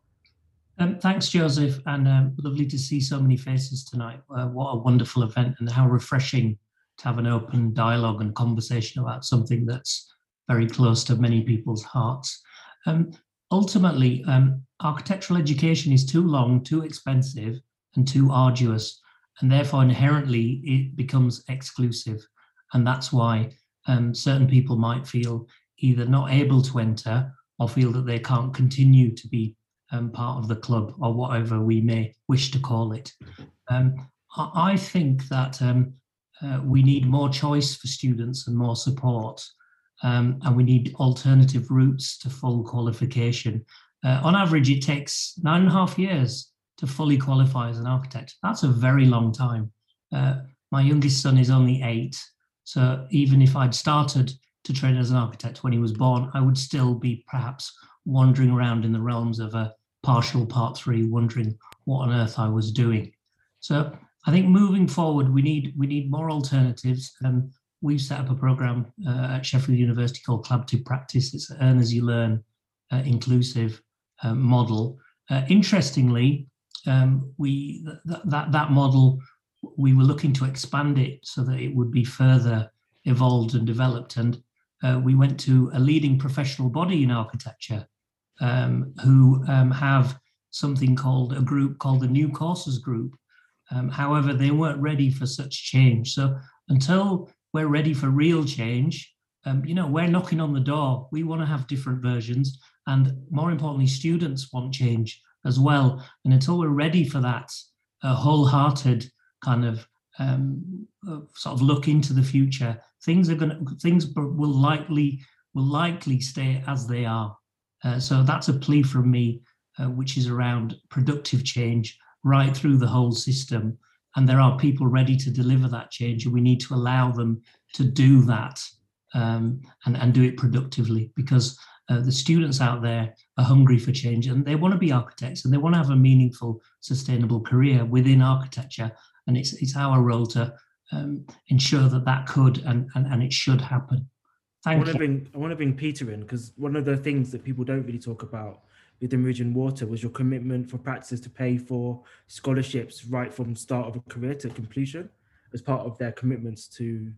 Um, thanks, Joseph, and um, lovely to see so many faces tonight. Uh, what a wonderful event, and how refreshing to have an open dialogue and conversation about something that's very close to many people's hearts. Um, ultimately, um, architectural education is too long, too expensive, and too arduous, and therefore inherently it becomes exclusive. And that's why um, certain people might feel either not able to enter or feel that they can't continue to be um, part of the club or whatever we may wish to call it. Um, I, think that um, uh, we need more choice for students and more support, um, and we need alternative routes to full qualification. Uh, on average, it takes nine and a half years to fully qualify as an architect. That's a very long time. Uh, my youngest son is only eight, so even if I'd started to train as an architect when he was born, I would still be perhaps wandering around in the realms of a partial part three, wondering what on earth I was doing. So I think moving forward, we need we need more alternatives. Um, we've set up a program uh, at Sheffield University called Collaborative Practice. It's Earn as You Learn uh, inclusive uh, model. Uh, interestingly, um, we th- that that model we were looking to expand it so that it would be further evolved and developed. And uh, we went to a leading professional body in architecture um, who um, have something called a group called the New Courses Group. Um, however, they weren't ready for such change. So until we're ready for real change, um, you know, we're knocking on the door. We want to have different versions, and more importantly, students want change as well. And until we're ready for that, a wholehearted kind of um, sort of look into the future, things are going to things will likely will likely stay as they are. Uh, so that's a plea from me, uh, which is around productive change right through the whole system. And there are people ready to deliver that change, and we need to allow them to do that um, and, and do it productively because uh, the students out there are hungry for change and they want to be architects and they want to have a meaningful, sustainable career within architecture. And it's, it's our role to um, ensure that that could and, and, and it should happen. Thank I want you. to bring I want to bring Peter in because one of the things that people don't really talk about with Emerging Water was your commitment for practices to pay for scholarships right from start of a career to completion as part of their commitments to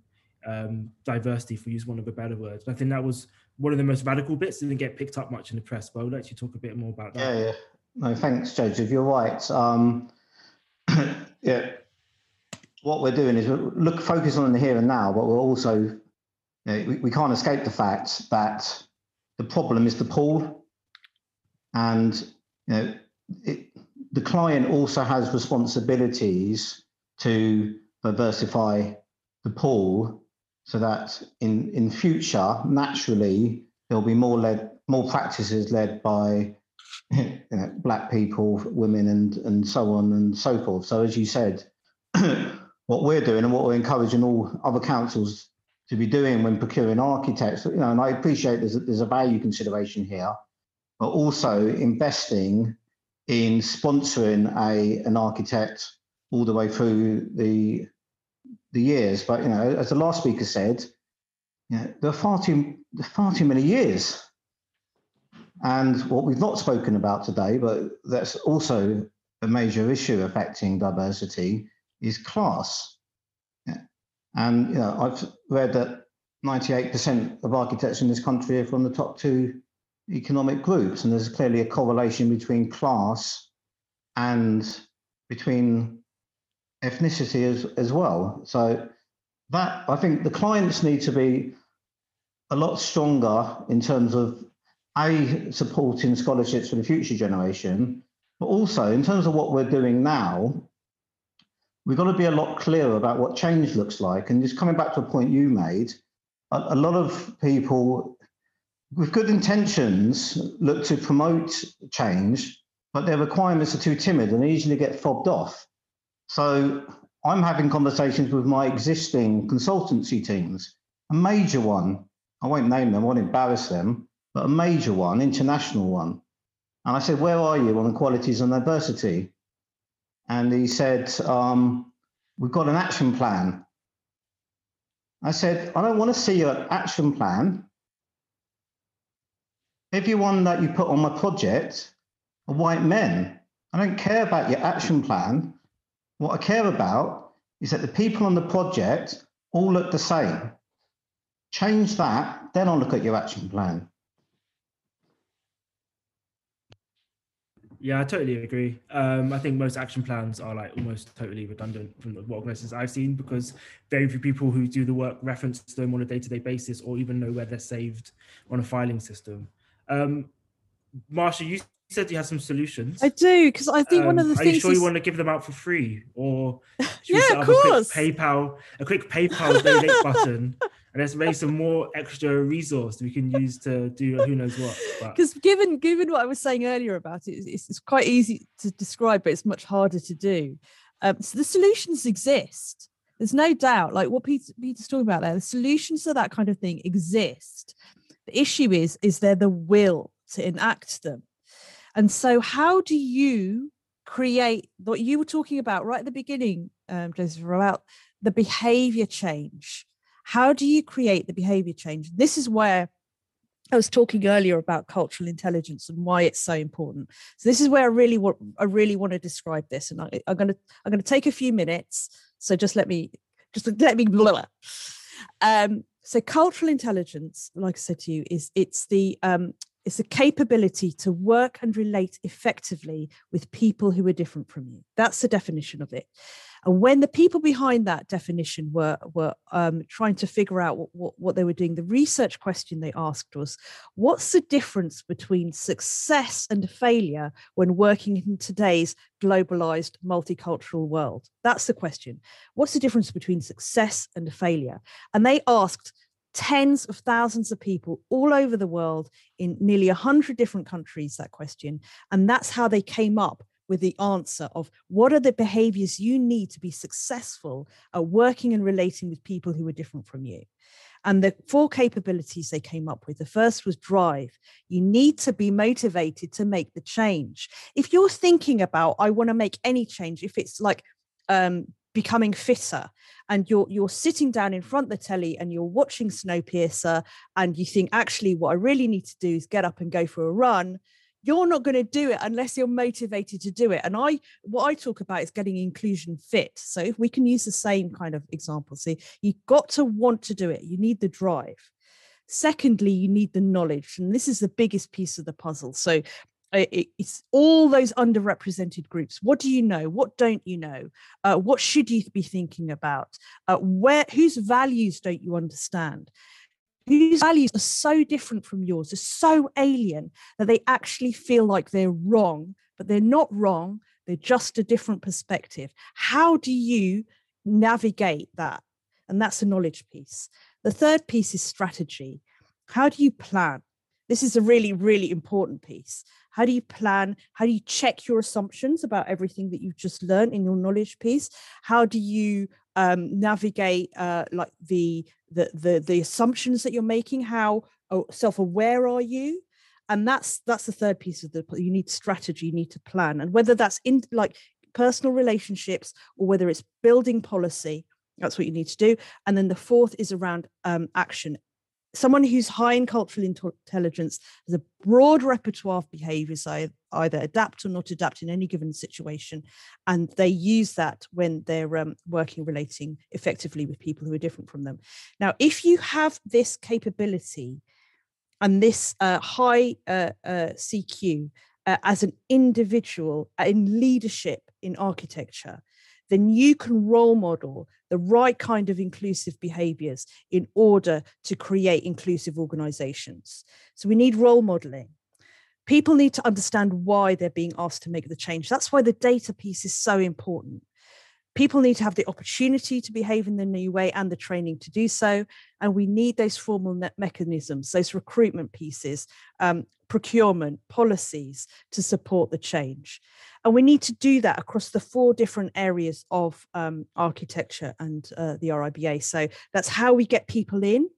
um, diversity, for use one of the better words. But I think that was one of the most radical bits. Didn't get picked up much in the press, but I would like you talk a bit more about that. Yeah, yeah. No, thanks, Joseph. You're right. Um, [CLEARS THROAT] yeah. What we're doing is we're look focus on the here and now, but we're also you know, we, we can't escape the fact that the problem is the pool, and you know it, the client also has responsibilities to diversify the pool so that in in future naturally there'll be more led more practices led by [LAUGHS] you know, black people, women, and and so on and so forth. So as you said, [CLEARS THROAT] what we're doing and what we're encouraging all other councils to be doing when procuring architects, you know, and I appreciate there's a, there's a value consideration here, but also investing in sponsoring a an architect all the way through the the years. But you know, as the last speaker said, you know, there are far too far too many years. And what we've not spoken about today, but that's also a major issue affecting diversity, is class. Yeah. And you know, I've read that 98% of architects in this country are from the top two economic groups, and there's clearly a correlation between class and between ethnicity as, as well. So that I think the clients need to be a lot stronger in terms of a supporting scholarships for the future generation, but also in terms of what we're doing now, we've got to be a lot clearer about what change looks like. And just coming back to a point you made, a, a lot of people with good intentions look to promote change, but their requirements are too timid and easily get fobbed off. So I'm having conversations with my existing consultancy teams, a major one, I won't name them, I won't embarrass them, but a major one, international one. And I said, Where are you on equalities and diversity? And he said, um, We've got an action plan. I said, I don't want to see your action plan. Everyone that you put on my project are white men. I don't care about your action plan. What I care about is that the people on the project all look the same. Change that, then I'll look at your action plan. Yeah, I totally agree. Um, I think most action plans are like almost totally redundant from the organizations I've seen because very few people who do the work reference them on a day-to-day basis or even know where they're saved on a filing system. Um, Marsha, you said you have some solutions. I do because I think um, one of the are things. Are you sure is... you want to give them out for free, or [LAUGHS] yeah, of course. A quick PayPal, a quick PayPal donate [LAUGHS] button, and let's raise some more extra resource we can use to do who knows what. Because given given what I was saying earlier about it, it's, it's quite easy to describe, but it's much harder to do. Um, so the solutions exist. There's no doubt. Like what Peter, Peter's talking about there, the solutions to that kind of thing exist. The issue is, is there the will to enact them? And so, how do you create what you were talking about right at the beginning, um, Joseph, about the behavior change? How do you create the behavior change? This is where I was talking earlier about cultural intelligence and why it's so important. So this is where I really want I really want to describe this, and I, am going to I'm going to take a few minutes. So just let me just let me blah. blah. Um, so cultural intelligence, like I said to you, is it's the um, it's a capability to work and relate effectively with people who are different from you. That's the definition of it. And when the people behind that definition were, were um, trying to figure out what, what, what they were doing, the research question they asked was what's the difference between success and failure when working in today's globalized multicultural world? That's the question. What's the difference between success and failure? And they asked tens of thousands of people all over the world in nearly 100 different countries that question and that's how they came up with the answer of what are the behaviors you need to be successful at working and relating with people who are different from you. And the four capabilities they came up with the first was drive. You need to be motivated to make the change. If you're thinking about, I want to make any change, if it's like um, becoming fitter and you're you're sitting down in front of the telly and you're watching Snowpiercer and you think actually what I really need to do is get up and go for a run you're not going to do it unless you're motivated to do it. And i what i talk about is getting inclusion fit. So if we can use the same kind of example see you've got to want to do it. You need the drive. Secondly you need the knowledge and this is the biggest piece of the puzzle. So it's all those underrepresented groups. What do you know? What don't you know? Uh, what should you be thinking about? Uh, where whose values don't you understand? Whose values are so different from yours are so alien that they actually feel like they're wrong but they're not wrong they're just a different perspective. How do you navigate that? And that's a knowledge piece. The third piece is strategy. How do you plan? This is a really really important piece how do you plan? How do you check your assumptions about everything that you've just learned in your knowledge piece? How do you um, navigate uh, like the, the the the assumptions that you're making? How oh, self-aware are you? And that's that's the third piece of the you need strategy, you need to plan, and whether that's in like personal relationships or whether it's building policy that's what you need to do and then the fourth is around um, action someone who's high in cultural intelligence has a broad repertoire of behaviors either adapt or not adapt in any given situation and they use that when they're um, working relating effectively with people who are different from them. Now if you have this capability and this uh, high uh, uh, cq uh, as an individual uh, in leadership in architecture then you can role model the right kind of inclusive behaviors in order to create inclusive organizations. So we need role modeling. People need to understand why they're being asked to make the change. That's why the data piece is so important people need to have the opportunity to behave in the new way and the training to do so and we need those formal mechanisms those recruitment pieces um, procurement policies to support the change. And we need to do that across the four different areas of um, architecture and uh, the riba so that's how we get people in.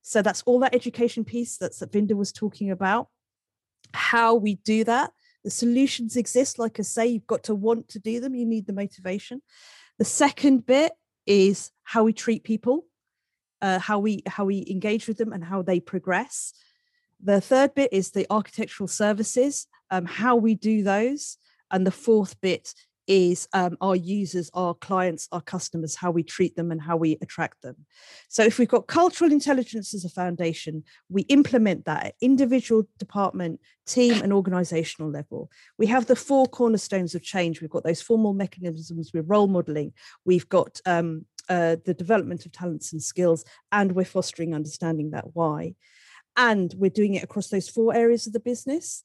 So that's all that education piece that's Satwinder was talking about. How we do that the solutions exist like i say you've got to want to do them you need the motivation the second bit is how we treat people, uh, how we how we engage with them, and how they progress. The third bit is the architectural services, um, how we do those, and the fourth bit is um, our users, our clients, our customers, how we treat them and how we attract them. So if we've got cultural intelligence as a foundation, we implement that at individual department, team and organizational level. We have the four cornerstones of change. We've got those formal mechanisms, we're role modeling, we've got um, uh, the development of talents and skills, and we're fostering understanding that why. And we're doing it across those four areas of the business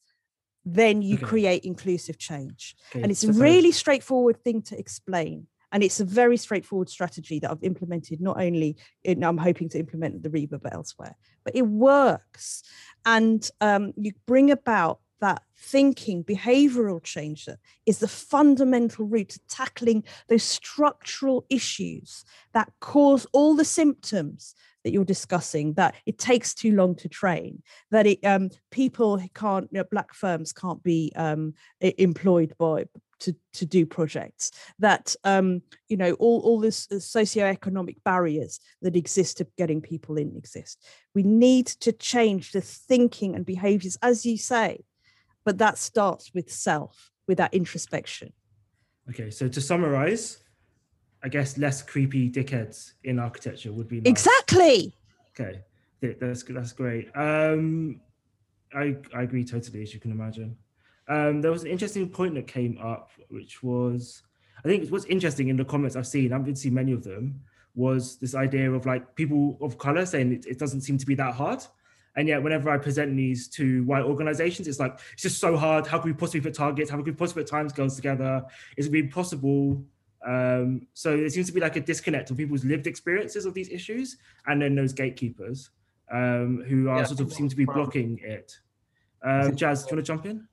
then you okay. create inclusive change. Okay. And it's a really straightforward thing to explain. And it's a very straightforward strategy that I've implemented, not only in, I'm hoping to implement the RIBA, but elsewhere. But it works. And um, you bring about that thinking, behavioral change that is the fundamental route to tackling those structural issues that cause all the symptoms that you're discussing that it takes too long to train that it um, people can't you know, black firms can't be um, employed by to, to do projects that um, you know all, all this uh, socioeconomic barriers that exist to getting people in exist. We need to change the thinking and behaviors as you say but that starts with self with that introspection. Okay so to summarize I guess less creepy dickheads in architecture would be nice. exactly okay. That's that's great. Um, I I agree totally, as you can imagine. Um, there was an interesting point that came up, which was I think what's interesting in the comments I've seen. I've been seeing many of them. Was this idea of like people of color saying it, it doesn't seem to be that hard, and yet whenever I present these to white organizations, it's like it's just so hard. How can we possibly put targets? How can we possibly put timescales together? Is it possible um, so there seems to be like a disconnect of people's lived experiences of these issues and then those gatekeepers um, who are yeah, sort of seem to be blocking it. Um, Jas, do you want to jump in?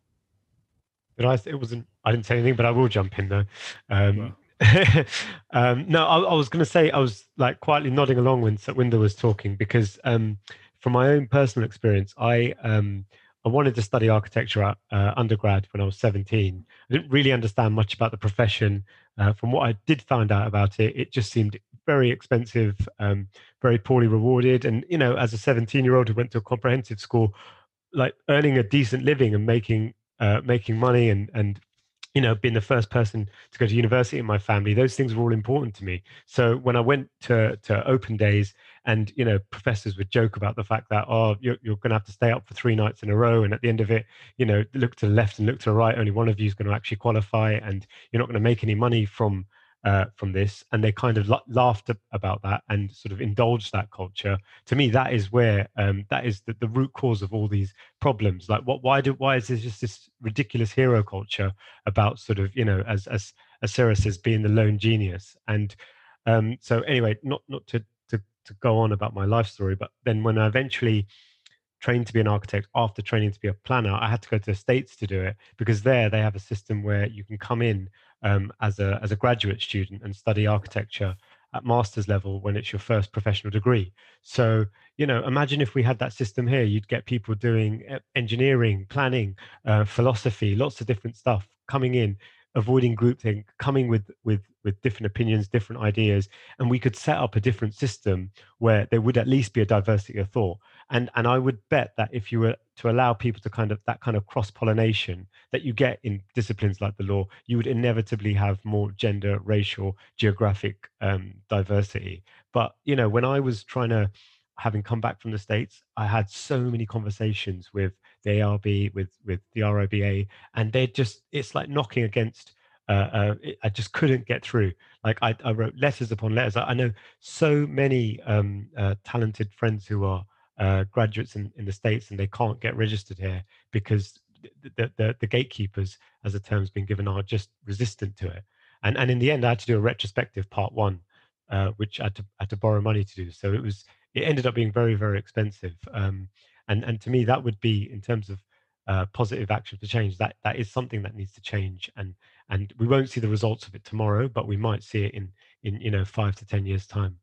Did I? It wasn't. I didn't say anything, but I will jump in though. Um, [LAUGHS] um, no, I, I was going to say I was like quietly nodding along when Satwinder was talking because um, from my own personal experience, I um, I wanted to study architecture at uh, undergrad when I was 17. I didn't really understand much about the profession. Uh, from what I did find out about it, it just seemed very expensive, um, very poorly rewarded. And, you know, as a 17 year old who went to a comprehensive school, like earning a decent living and making uh, making money and and you know being the first person to go to university in my family those things were all important to me so when i went to to open days and you know professors would joke about the fact that oh you're, you're going to have to stay up for three nights in a row. And at the end of it you know look to the left and look to the right only one of you is going to actually qualify and you're not going to make any money from uh, from this. And they kind of laughed about that and sort of indulged that culture. To me that is where um, that is the, the root cause of all these problems. Like what why do why is there just this ridiculous hero culture about sort of you know as as as sarah says being the lone genius? And um, so anyway not not to, to go on about my life story but then when i eventually trained to be an architect after training to be a planner i had to go to the states to do it because there they have a system where you can come in um, as a as a graduate student and study architecture at master's level when it's your first professional degree. So, you know, imagine if we had that system here, you'd get people doing engineering, planning, uh, philosophy, lots of different stuff coming in, avoiding groupthink, coming with with with different opinions, different ideas, and we could set up a different system where there would at least be a diversity of thought. And and i would bet that if you were to allow people to kind of that kind of cross pollination that you get in disciplines like the law you would inevitably have more gender racial geographic um, diversity. But you know when i was trying to having come back from the states i had so many conversations with the arb with with the RIBA and they just it's like knocking against uh, uh, I just couldn't get through. Like I, I wrote letters upon letters. I, I know so many um, uh, talented friends who are uh, graduates in, in the states and they can't get registered here because the, the, the gatekeepers, as the term's been given, are just resistant to it. And and in the end, I had to do a retrospective part one, uh, which I had to I had to borrow money to do. So it was it ended up being very very expensive. Um, and and to me, that would be in terms of uh, positive action for change. That that is something that needs to change. And and we won't see the results of it tomorrow, but we might see it in in you know five to ten years time.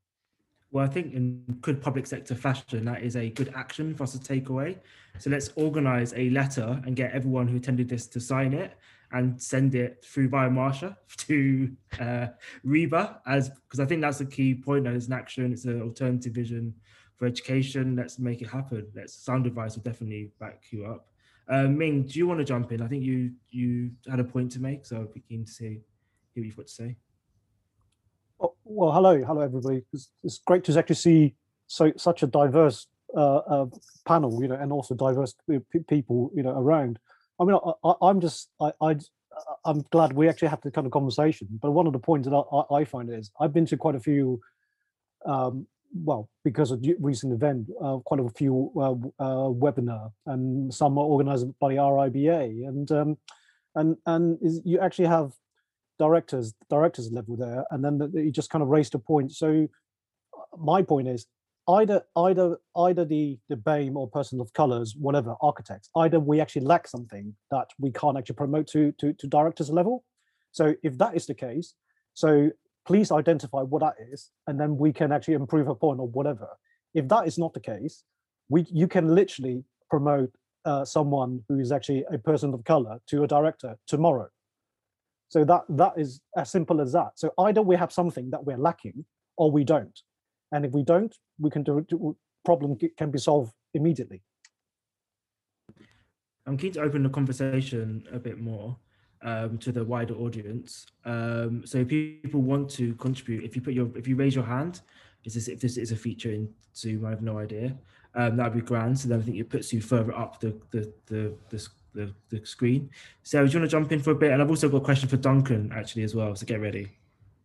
Well, I think in good public sector fashion, that is a good action for us to take away. So let's organise a letter and get everyone who attended this to sign it and send it through via Marsha [LAUGHS] to uh, RIBA as because I think that's the key point. That it's an action, it's an alternative vision for education. Let's make it happen. Let's sound advice will definitely back you up. Uh, Ming, do you want to jump in? I think you you had a point to make, so I'd be keen to see hear what you've got to say. Oh, well, hello, hello everybody. It's, it's, great to actually see so such a diverse uh, uh, panel, you know, and also diverse people, you know, around. I mean, I, am just, I, I, I'm glad we actually have the kind of conversation. But one of the points that I, I find is I've been to quite a few, um, well, because of recent event, uh, quite a few uh, uh, webinar, and some are organised by RIBA, and um, and and is, you actually have directors directors level there and then the, you just kind of raised a point. So uh, my point is either either either the the BAME or person of colors whatever architects either we actually lack something that we can't actually promote to to, to directors level. So if that is the case so please identify what that is and then we can actually improve upon or whatever if that is not the case we you can literally promote uh, someone who is actually a person of color to a director tomorrow so that that is as simple as that. So either we have something that we're lacking, or we don't. And if we don't, we can do, do problem can be solved immediately. I'm keen to open the conversation a bit more um, to the wider audience. Um, so if people want to contribute, if you put your if you raise your hand, is this if this is a feature in Zoom, I have no idea. Um, that'd be grand. So then I think it puts you further up the the the, the the, the screen. Sarah, do you want to jump in for a bit? And I've also got a question for Duncan actually as well. So get ready.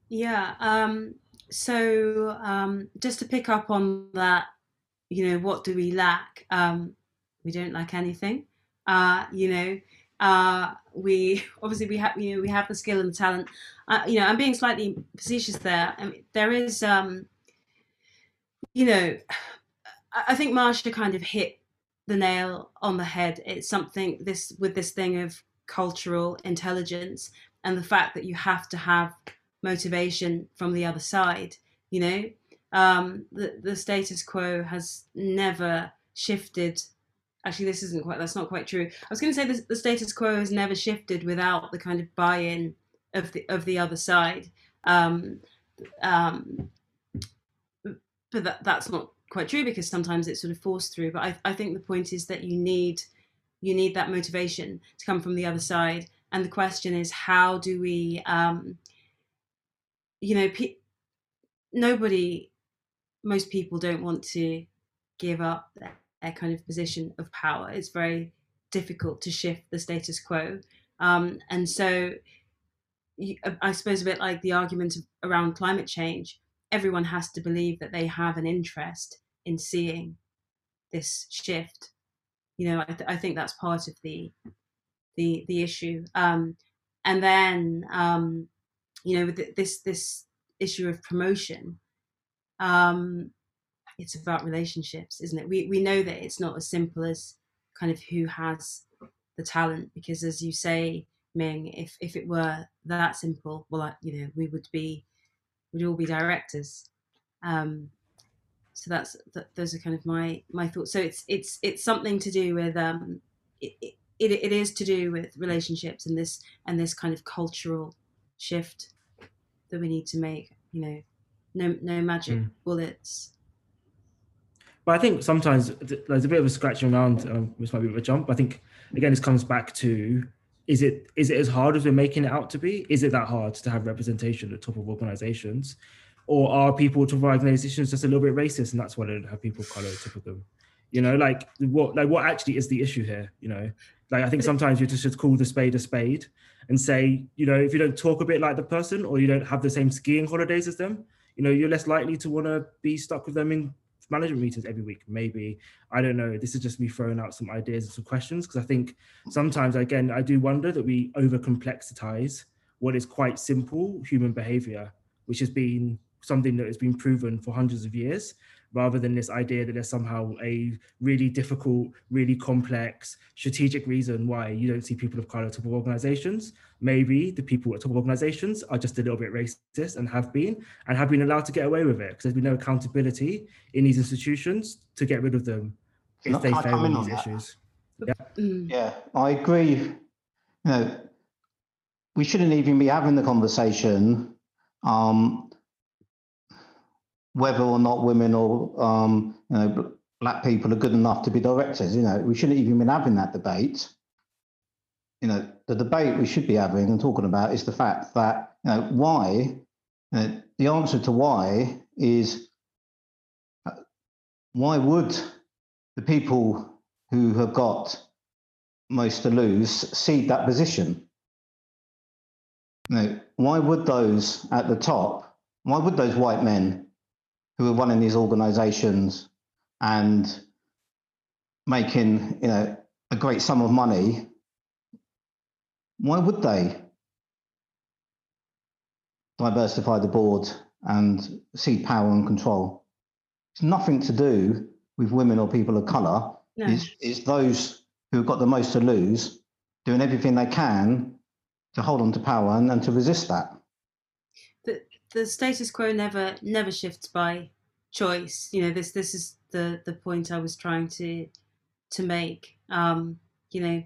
Yeah. Um, so um, just to pick up on that, you know, what do we lack? Um, we don't lack anything. Uh, you know, uh, we obviously we have you know we have the skill and the talent. Uh, you know, I'm being slightly facetious there. I mean, there is, um, you know, I think Marsha kind of hit the nail on the head. It's something this with this thing of cultural intelligence and the fact that you have to have motivation from the other side. You know, um, the the status quo has never shifted. Actually, this isn't quite. That's not quite true. I was going to say the, the status quo has never shifted without the kind of buy-in of the of the other side. Um, um, but that, that's not quite true because sometimes it's sort of forced through. But I, I think the point is that you need you need that motivation to come from the other side. And the question is, how do we, um, you know, pe- nobody, most people don't want to give up their, their, kind of position of power. It's very difficult to shift the status quo. Um, and so, I suppose a bit like the argument around climate change, everyone has to believe that they have an interest in seeing this shift. You know, I, th- I think that's part of the the the issue. Um, and then, um, you know, with this this issue of promotion, um, it's about relationships, isn't it? We we know that it's not as simple as kind of who has the talent, because as you say, Ming, if if it were that simple, well, I, you know, we would be we'd all be directors. Um, so that's that, those are kind of my my thoughts. So it's it's it's something to do with um, it, it, it is to do with relationships and this and this kind of cultural shift that we need to make. You know, no no magic mm. bullets. But I think sometimes there's a bit of a scratching around, um, which might be a jump. I think again, this comes back to is it is it as hard as we're making it out to be? Is it that hard to have representation at the top of organizations? Or are people to organizations just a little bit racist and that's why they don't have people of color at of them? You know, like what like what actually is the issue here? You know, like I think sometimes you just should call the spade a spade and say, you know, if you don't talk a bit like the person or you don't have the same skiing holidays as them, you know, you're less likely to want to be stuck with them in management meetings every week maybe. I don't know. This is just me throwing out some ideas and some questions because i think sometimes again i do wonder that we over complexize what is quite simple human behavior which has been something that has been proven for hundreds of years rather than this idea that there's somehow a really difficult, really complex strategic reason why you don't see people of color at top of organizations. Maybe the people at top of organizations are just a little bit racist and have been and have been allowed to get away with it because there's been no accountability in these institutions to get rid of them if Not they fail in these issues. Yeah. Mm. yeah, I agree. You know, we shouldn't even be having the conversation um, whether or not women or um, you know black people are good enough to be directors. You know, we shouldn't even been having that debate. You know, the debate we should be having and talking about is the fact that you know why. You know, the answer to why is uh, why would the people who have got most to lose cede that position? You know, why would those at the top? Why would those white men who are running these organizations and making you know a great sum of money why would they diversify the board and cede power and control? It's nothing to do with women or people of color. No. it's, it's those who've got the most to lose doing everything they can to hold on to power and, and to resist that. The, the status quo never never shifts by choice. You know, this this is the the point I was trying to to make. Um, you know,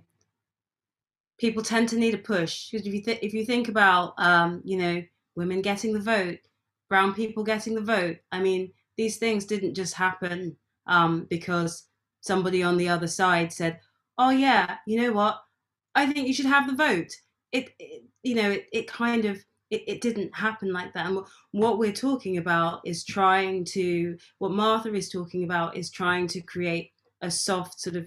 people tend to need a push because if you th- if you think about um, you know women getting the vote, brown people getting the vote. I mean, these things didn't just happen um, because somebody on the other side said, "Oh yeah, you know what? I think you should have the vote." It, it you know, it, it kind of it, it didn't happen like that. And what we're talking about is trying to, what Marsha is talking about is trying to create a soft sort of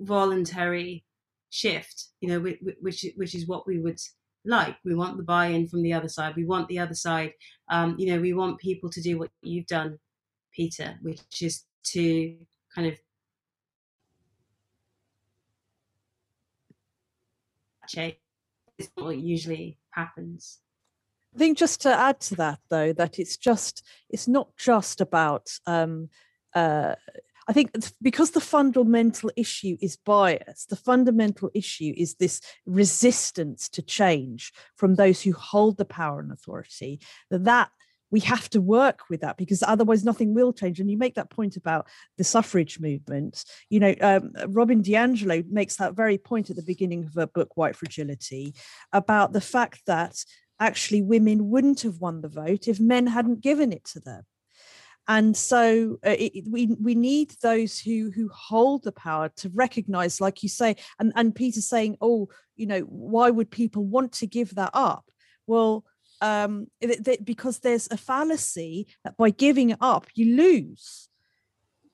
voluntary shift, you know, which, which is what we would like. We want the buy in from the other side. We want the other side, um, you know, we want people to do what you've done, Peter, which is to kind of change. It's what usually happens. I think just to add to that, though, that it's just it's not just about. Um, uh, I think because the fundamental issue is bias, the fundamental issue is this resistance to change from those who hold the power and authority. That that we have to work with that because otherwise nothing will change. And you make that point about the suffrage movement. You know, um, Robin DiAngelo makes that very point at the beginning of her book, White Fragility, about the fact that actually women wouldn't have won the vote if men hadn't given it to them. And so uh, it, we we need those who who hold the power to recognize like you say and and peter saying oh you know why would people want to give that up? Well um because there's a fallacy that by giving it up you lose.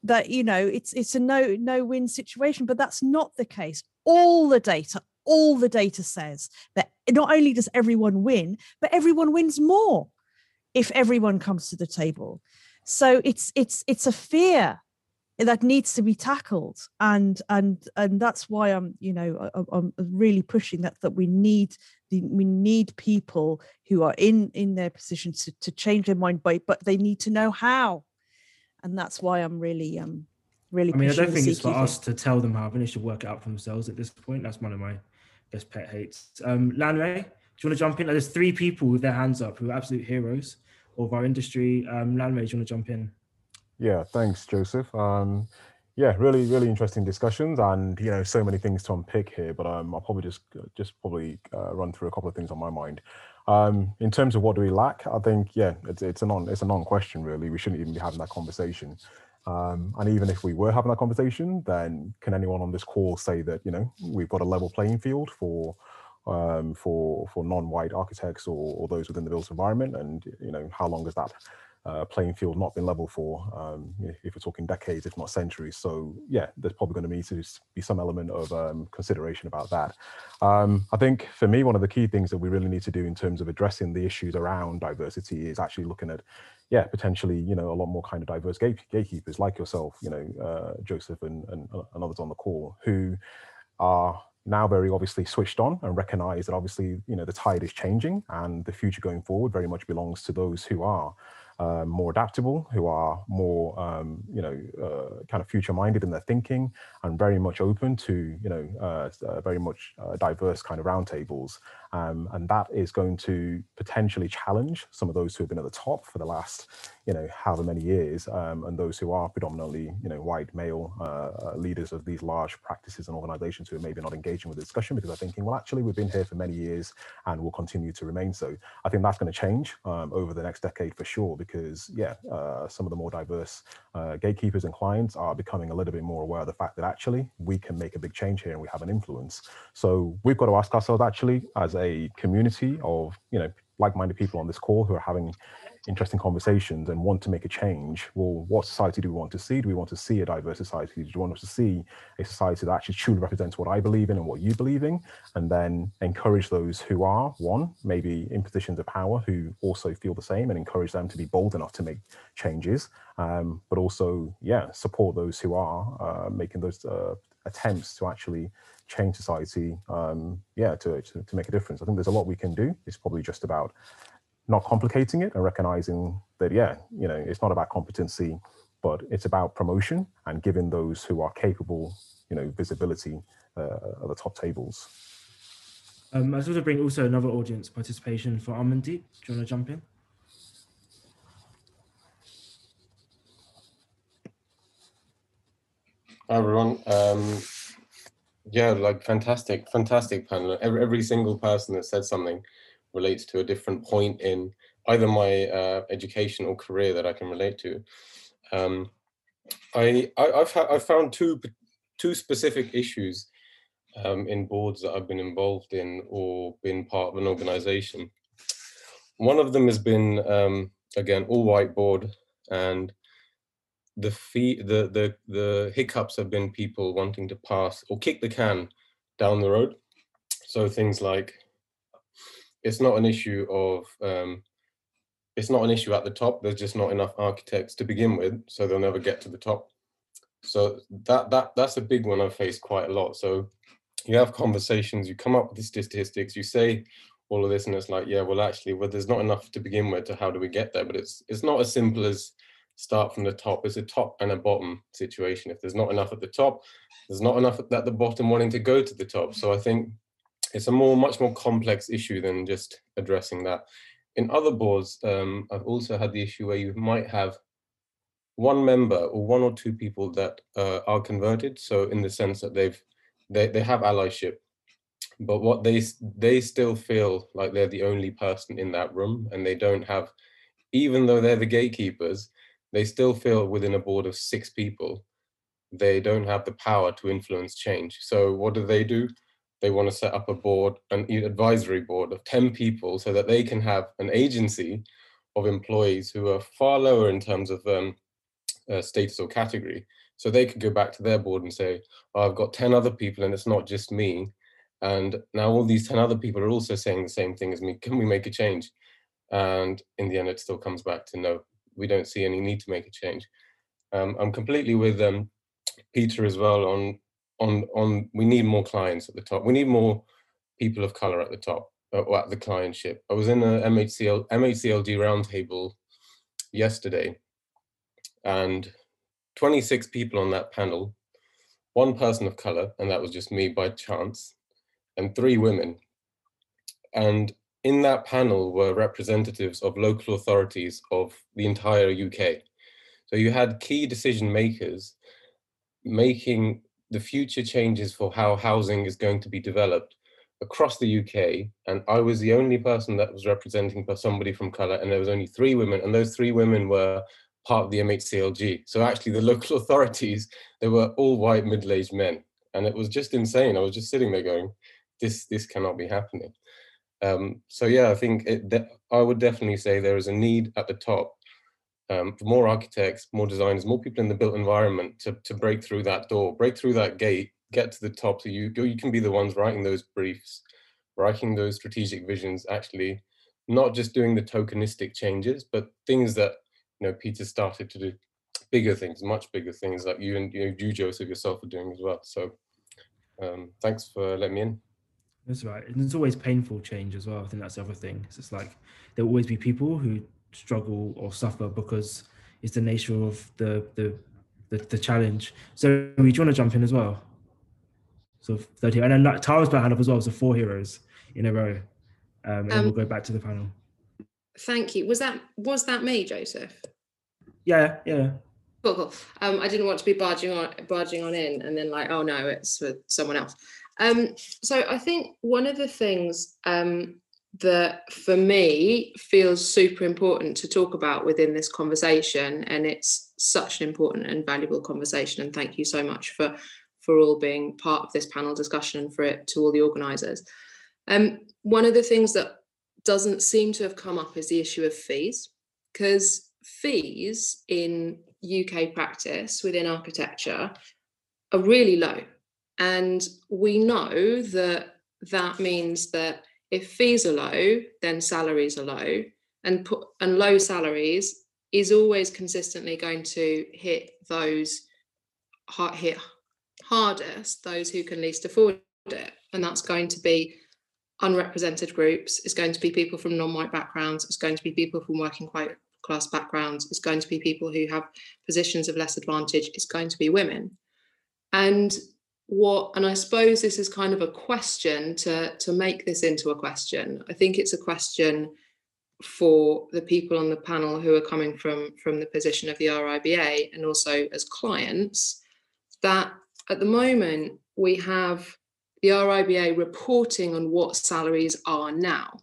That you know it's it's a no no win situation but that's not the case. All the data all the data says that not only does everyone win but everyone wins more if everyone comes to the table. So it's it's it's a fear that needs to be tackled. And and and that's why i'm you know i'm really pushing that that we need the, we need people who are in in their positions to, to change their mind but but they need to know how. And that's why i'm really um really i mean i don't think it's for us to tell them how they should work it out for themselves at this point. That's one of my best pet hates um do you want to jump in there's three people with their hands up who are absolute heroes of our industry. Um, do you want to jump in? Yeah, thanks, Joseph. Um, yeah, really, really interesting discussions, and you know, so many things to unpick here. But um, I'll probably just just probably uh, run through a couple of things on my mind. Um, in terms of what do we lack, I think yeah, it's it's a non it's a non question really. We shouldn't even be having that conversation. Um, and even if we were having that conversation, then can anyone on this call say that you know we've got a level playing field for um, for for non-white architects or, or, those within the built environment, and you know how long has that uh, playing field not been level for? Um, if we're talking decades, if not centuries. So yeah, there's probably going to need to be some element of um, consideration about that. Um, I think for me, one of the key things that we really need to do in terms of addressing the issues around diversity is actually looking at yeah, potentially, you know, a lot more kind of diverse gate, gatekeepers like yourself, you know, uh, Joseph and, and, and others on the call who are now very obviously switched on and recognize that obviously you know the tide is changing and the future going forward very much belongs to those who are um, more adaptable, who are more, um, you know, uh, kind of future-minded in their thinking, and very much open to, you know, uh, uh, very much uh, diverse kind of roundtables. Um, and that is going to potentially challenge some of those who have been at the top for the last, you know, however many years, um, and those who are predominantly, you know, white male uh, uh, leaders of these large practices and organizations who are maybe not engaging with the discussion because they're thinking, well, actually, we've been here for many years and will continue to remain so. I think that's going to change um, over the next decade for sure because yeah, uh, some of the more diverse uh, gatekeepers and clients are becoming a little bit more aware of the fact that actually we can make a big change here and we have an influence. So we've got to ask ourselves actually as community of you know like-minded people on this call who are having interesting conversations and want to make a change, well, what society do we want to see? Do we want to see a diverse society? Do you want us to see a society that actually truly represents what I believe in and what you believe in? And then encourage those who are, one, maybe in positions of power who also feel the same and encourage them to be bold enough to make changes. Um, but also, yeah, support those who are uh, making those uh, attempts to actually change society, um, yeah, to, to, to make a difference. I think there's a lot we can do. It's probably just about not complicating it and recognizing that, yeah, you know, it's not about competency, but it's about promotion and giving those who are capable, you know, visibility uh, at the top tables. Um, I was going to bring also another audience participation for Amandeep. Do you want to jump in? Hi, everyone. Um, yeah, like fantastic, fantastic panel. Every, every single person that said something relates to a different point in either my uh, education or career that I can relate to. Um, I, I have I've found two two specific issues um, in boards that I've been involved in or been part of an organization. One of them has been um, again all white board and the fee the the the hiccups have been people wanting to pass or kick the can down the road. So things like it's not an issue of um, it's not an issue at the top there's just not enough architects to begin with so they'll never get to the top. So that that that's a big one i've faced quite a lot. So you have conversations you come up with the statistics you say all of this and it's like yeah well actually well there's not enough to begin with to how do we get there? But it's it's not as simple as start from the top. It's a top and a bottom situation. If there's not enough at the top, there's not enough at the bottom wanting to go to the top. So I think it's a more, much more complex issue than just addressing that. In other boards, um, I've also had the issue where you might have one member or one or two people that uh, are converted. So in the sense that they've they, they have allyship, but what they they still feel like they're the only person in that room, and they don't have, even though they're the gatekeepers, they still feel within a board of six people, they don't have the power to influence change. So what do they do? They want to set up a board, an advisory board of 10 people so that they can have an agency of employees who are far lower in terms of um, uh, status or category. So they could go back to their board and say, oh, I've got 10 other people and it's not just me. And now all these 10 other people are also saying the same thing as me. Can we make a change? And in the end, it still comes back to no, we don't see any need to make a change. Um, I'm completely with um, Peter as well on on on we need more clients at the top. We need more people of color at the top uh, or at the clientship. I was in a MHCL MHCLG roundtable yesterday, and 26 people on that panel, one person of color, and that was just me by chance, and three women. And in that panel were representatives of local authorities of the entire UK. So you had key decision makers making the future changes for how housing is going to be developed across the UK. And I was the only person that was representing somebody from colour, and there was only three women, and those three women were part of the MHCLG. So actually, the [LAUGHS] local authorities they were all white middle-aged men, and it was just insane. I was just sitting there going, "This this cannot be happening." Um, so yeah, I think it, I would definitely say there is a need at the top um, for more architects, more designers, more people in the built environment to, to break through that door, break through that gate, get to the top so you, you can be the ones writing those briefs, writing those strategic visions, actually not just doing the tokenistic changes, but things that, you know, Peter started to do bigger things, much bigger things like you and you, know, you Joseph yourself are doing as well. So um, thanks for letting me in. That's right. And it's always painful change as well. I think that's the other thing. It's just like there will always be people who struggle or suffer because it's the nature of the the the, the challenge. So do you want to jump in as well? So third hero, and then like, Tara's back hand up as well. So four heroes in a row, um, and um, we'll go back to the panel. Thank you. Was that was that me, Joseph? Yeah, yeah. Cool, cool. Um, I didn't want to be barging on barging on in, and then like, oh no, it's for someone else. Um, so I think one of the things um, that for me feels super important to talk about within this conversation and it's such an important and valuable conversation and thank you so much for for all being part of this panel discussion and for it to all the organizers. Um, one of the things that doesn't seem to have come up is the issue of fees because fees in UK practice within architecture are really low and we know that that means that if fees are low, then salaries are low, and put, and low salaries is always consistently going to hit those hit hardest those who can least afford it, and that's going to be unrepresented groups. It's going to be people from non-white backgrounds. It's going to be people from working class backgrounds. It's going to be people who have positions of less advantage. It's going to be women, and what and i suppose this is kind of a question to to make this into a question. I think it's a question for the people on the panel who are coming from from the position of the riba and also as clients that at the moment we have the riba reporting on what salaries are now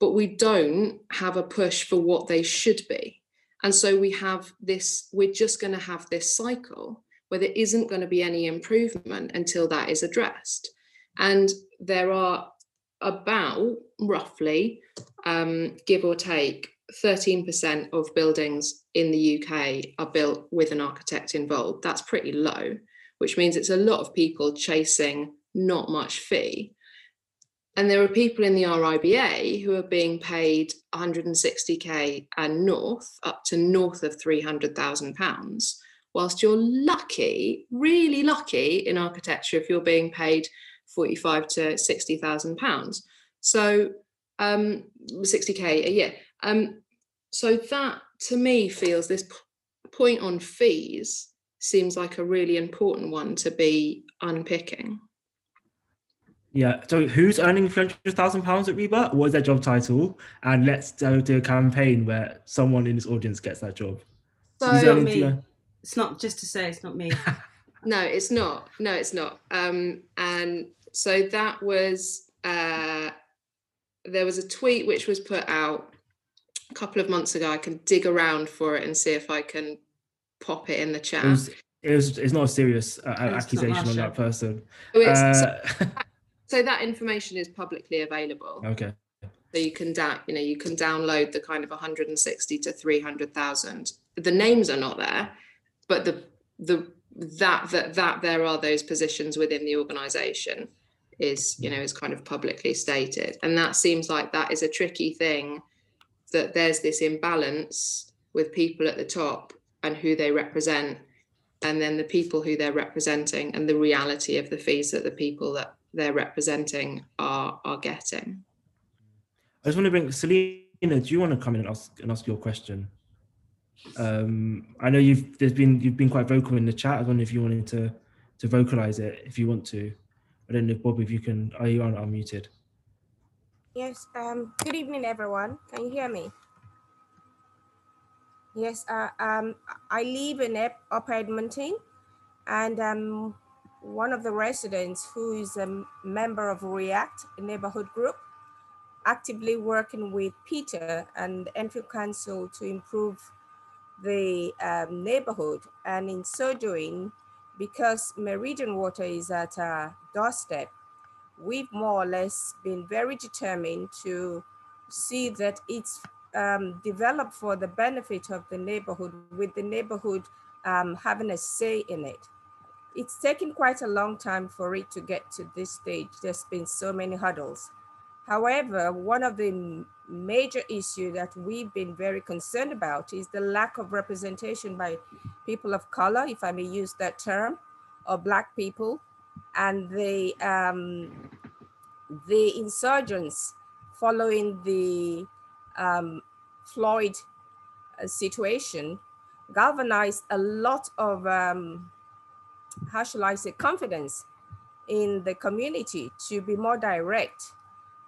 but we don't have a push for what they should be. And so we have this we're just going to have this cycle where there isn't going to be any improvement until that is addressed. And there are about roughly, um, give or take, 13% of buildings in the UK are built with an architect involved. That's pretty low, which means it's a lot of people chasing not much fee. And there are people in the RIBA who are being paid 160k and north, up to north of 300,000 pounds, whilst you're lucky, really lucky in architecture if you're being paid 45 to 60,000 pounds. So um, 60k a year. Um, so that to me feels this point on fees seems like a really important one to be unpicking. Yeah. So who's earning three hundred thousand pounds at RIBA? What is their job title? And let's do, do a campaign where someone in this audience gets that job. So Who's It's not me. Three- It's not just to say it's not me. [LAUGHS] No, it's not. No, it's not. Um, and so that was uh, there was a tweet which was put out a couple of months ago. I can dig around for it and see if I can pop it in the chat. It was, it was, it's not a serious uh, accusation on that person. Oh, it's- so, Uh, [LAUGHS] so that information is publicly available. okay. So you can down, you know, you can download the kind of 160 to 300,000. The names are not there, but the the that that that there are those positions within the organisation is you know is kind of publicly stated, and that seems like that is a tricky thing. That there's this imbalance with people at the top and who they represent, and then the people who they're representing, and the reality of the fees that the people that they're representing are are getting. I just want to bring Selena. Do you want to come in and ask and ask your question? Um, I know you've there's been you've been quite vocal in the chat. I wonder if you wanted to to vocalize it if you want to. I don't know Bob, if you can. Are you on unmuted? Yes, um, good evening, everyone. Can you hear me? Yes, uh, um, I live in Upper Edmonton, and um, one of the residents who is a member of REACT a neighborhood group, actively working with Peter and Enfield Council to improve the um, neighborhood. And in so doing, because Meridian Water is at our doorstep, we've more or less been very determined to see that it's um, developed for the benefit of the neighborhood, with the neighborhood um, having a say in it. It's taken quite a long time for it to get to this stage. There's been so many hurdles. However, one of the major issues that we've been very concerned about is the lack of representation by people of color, if I may use that term, or Black people, and the um, the insurgents following the um, Floyd uh, situation galvanized a lot of um, how shall I say confidence in the community to be more direct.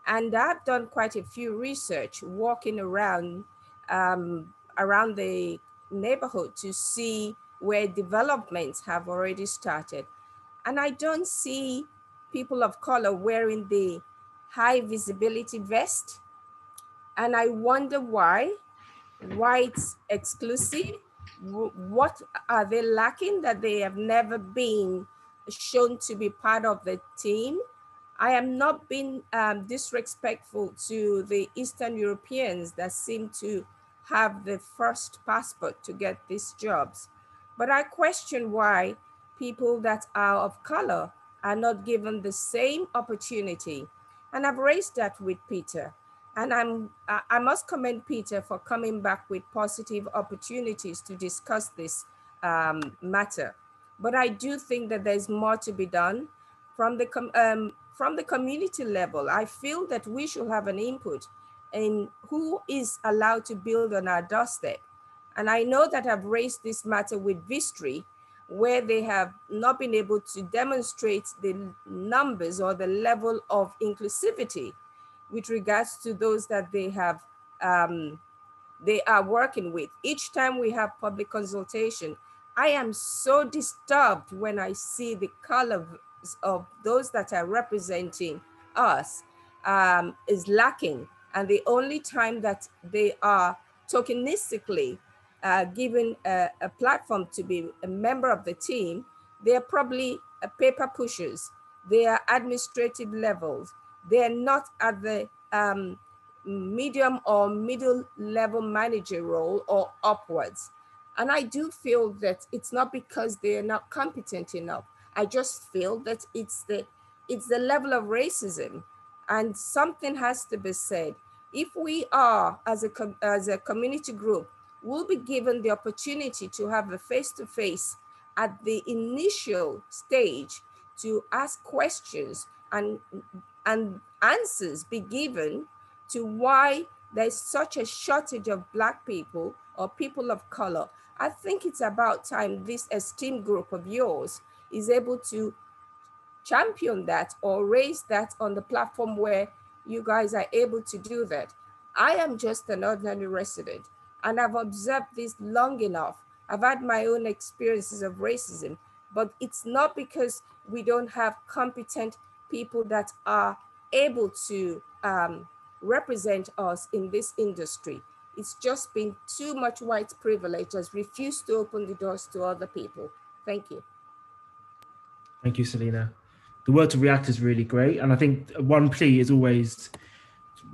And I've done quite a few research walking around um, around the neighborhood to see where developments have already started. And I don't see people of color wearing the high visibility vest. And I wonder why, why it's exclusive. What are they lacking that they have never been shown to be part of the team? I am not being um, disrespectful to the Eastern Europeans that seem to have the first passport to get these jobs. But I question why people that are of color are not given the same opportunity. And I've raised that with Peter. And I'm, I must commend Peter for coming back with positive opportunities to discuss this um, matter. But I do think that there's more to be done from the um, from the community level. I feel that we should have an input in who is allowed to build on our doorstep. And I know that I've raised this matter with Vistry, where they have not been able to demonstrate the numbers or the level of inclusivity with regards to those that they have um, they are working with. Each time we have public consultation, I am so disturbed when I see the colors of those that are representing us um, is lacking. And the only time that they are tokenistically uh, given a, a platform to be a member of the team, they are probably uh, paper pushers. They are administrative levels. They are not at the um, medium or middle level manager role or upwards. And I do feel that it's not because they are not competent enough. I just feel that it's the it's the level of racism, and something has to be said. If we are as a as a community group, will be given the opportunity to have a face to face at the initial stage to ask questions and and answers be given to why there's such a shortage of black people or people of color. I think it's about time this esteemed group of yours is able to champion that or raise that on the platform where you guys are able to do that. I am just an ordinary resident and I've observed this long enough. I've had my own experiences of racism, but it's not because we don't have competent people that are able to um, represent us in this industry. It's just been too much white privilege has refused to open the doors to other people. Thank you. Thank you, Selina. The word to react is really great. And I think one plea is always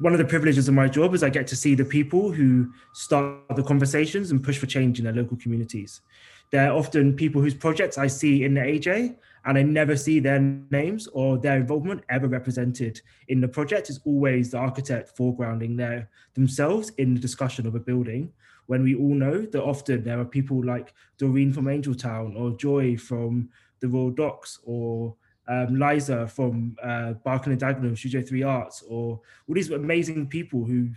one of the privileges of my job is I get to see the people who start the conversations and push for change in their local communities. They're often people whose projects I see in the AJ and I never see their names or their involvement ever represented in the project. It's always the architect foregrounding their themselves in the discussion of a building. When we all know that often there are people like Doreen from Angell Town or Joy from the Royal Docks or um, Liza from uh, Barking and Dagenham, Studio 3 Arts, or all these amazing people who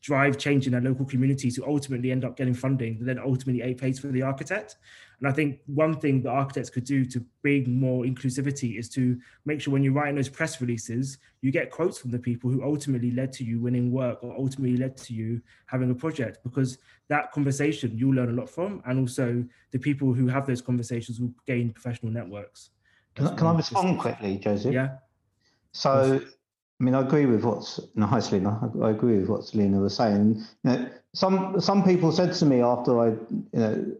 drive change in their local communities who ultimately end up getting funding that then ultimately pays for the architect. And I think one thing that architects could do to bring more inclusivity is to make sure when you're writing those press releases, you get quotes from the people who ultimately led to you winning work or ultimately led to you having a project, because that conversation you'll learn a lot from. And also the people who have those conversations will gain professional networks. Can, I, can I um, respond quickly, Joseph? Yeah. So, I mean, I agree with what's no. I, agree with what Selina was saying. You know, some some people said to me after I, you know,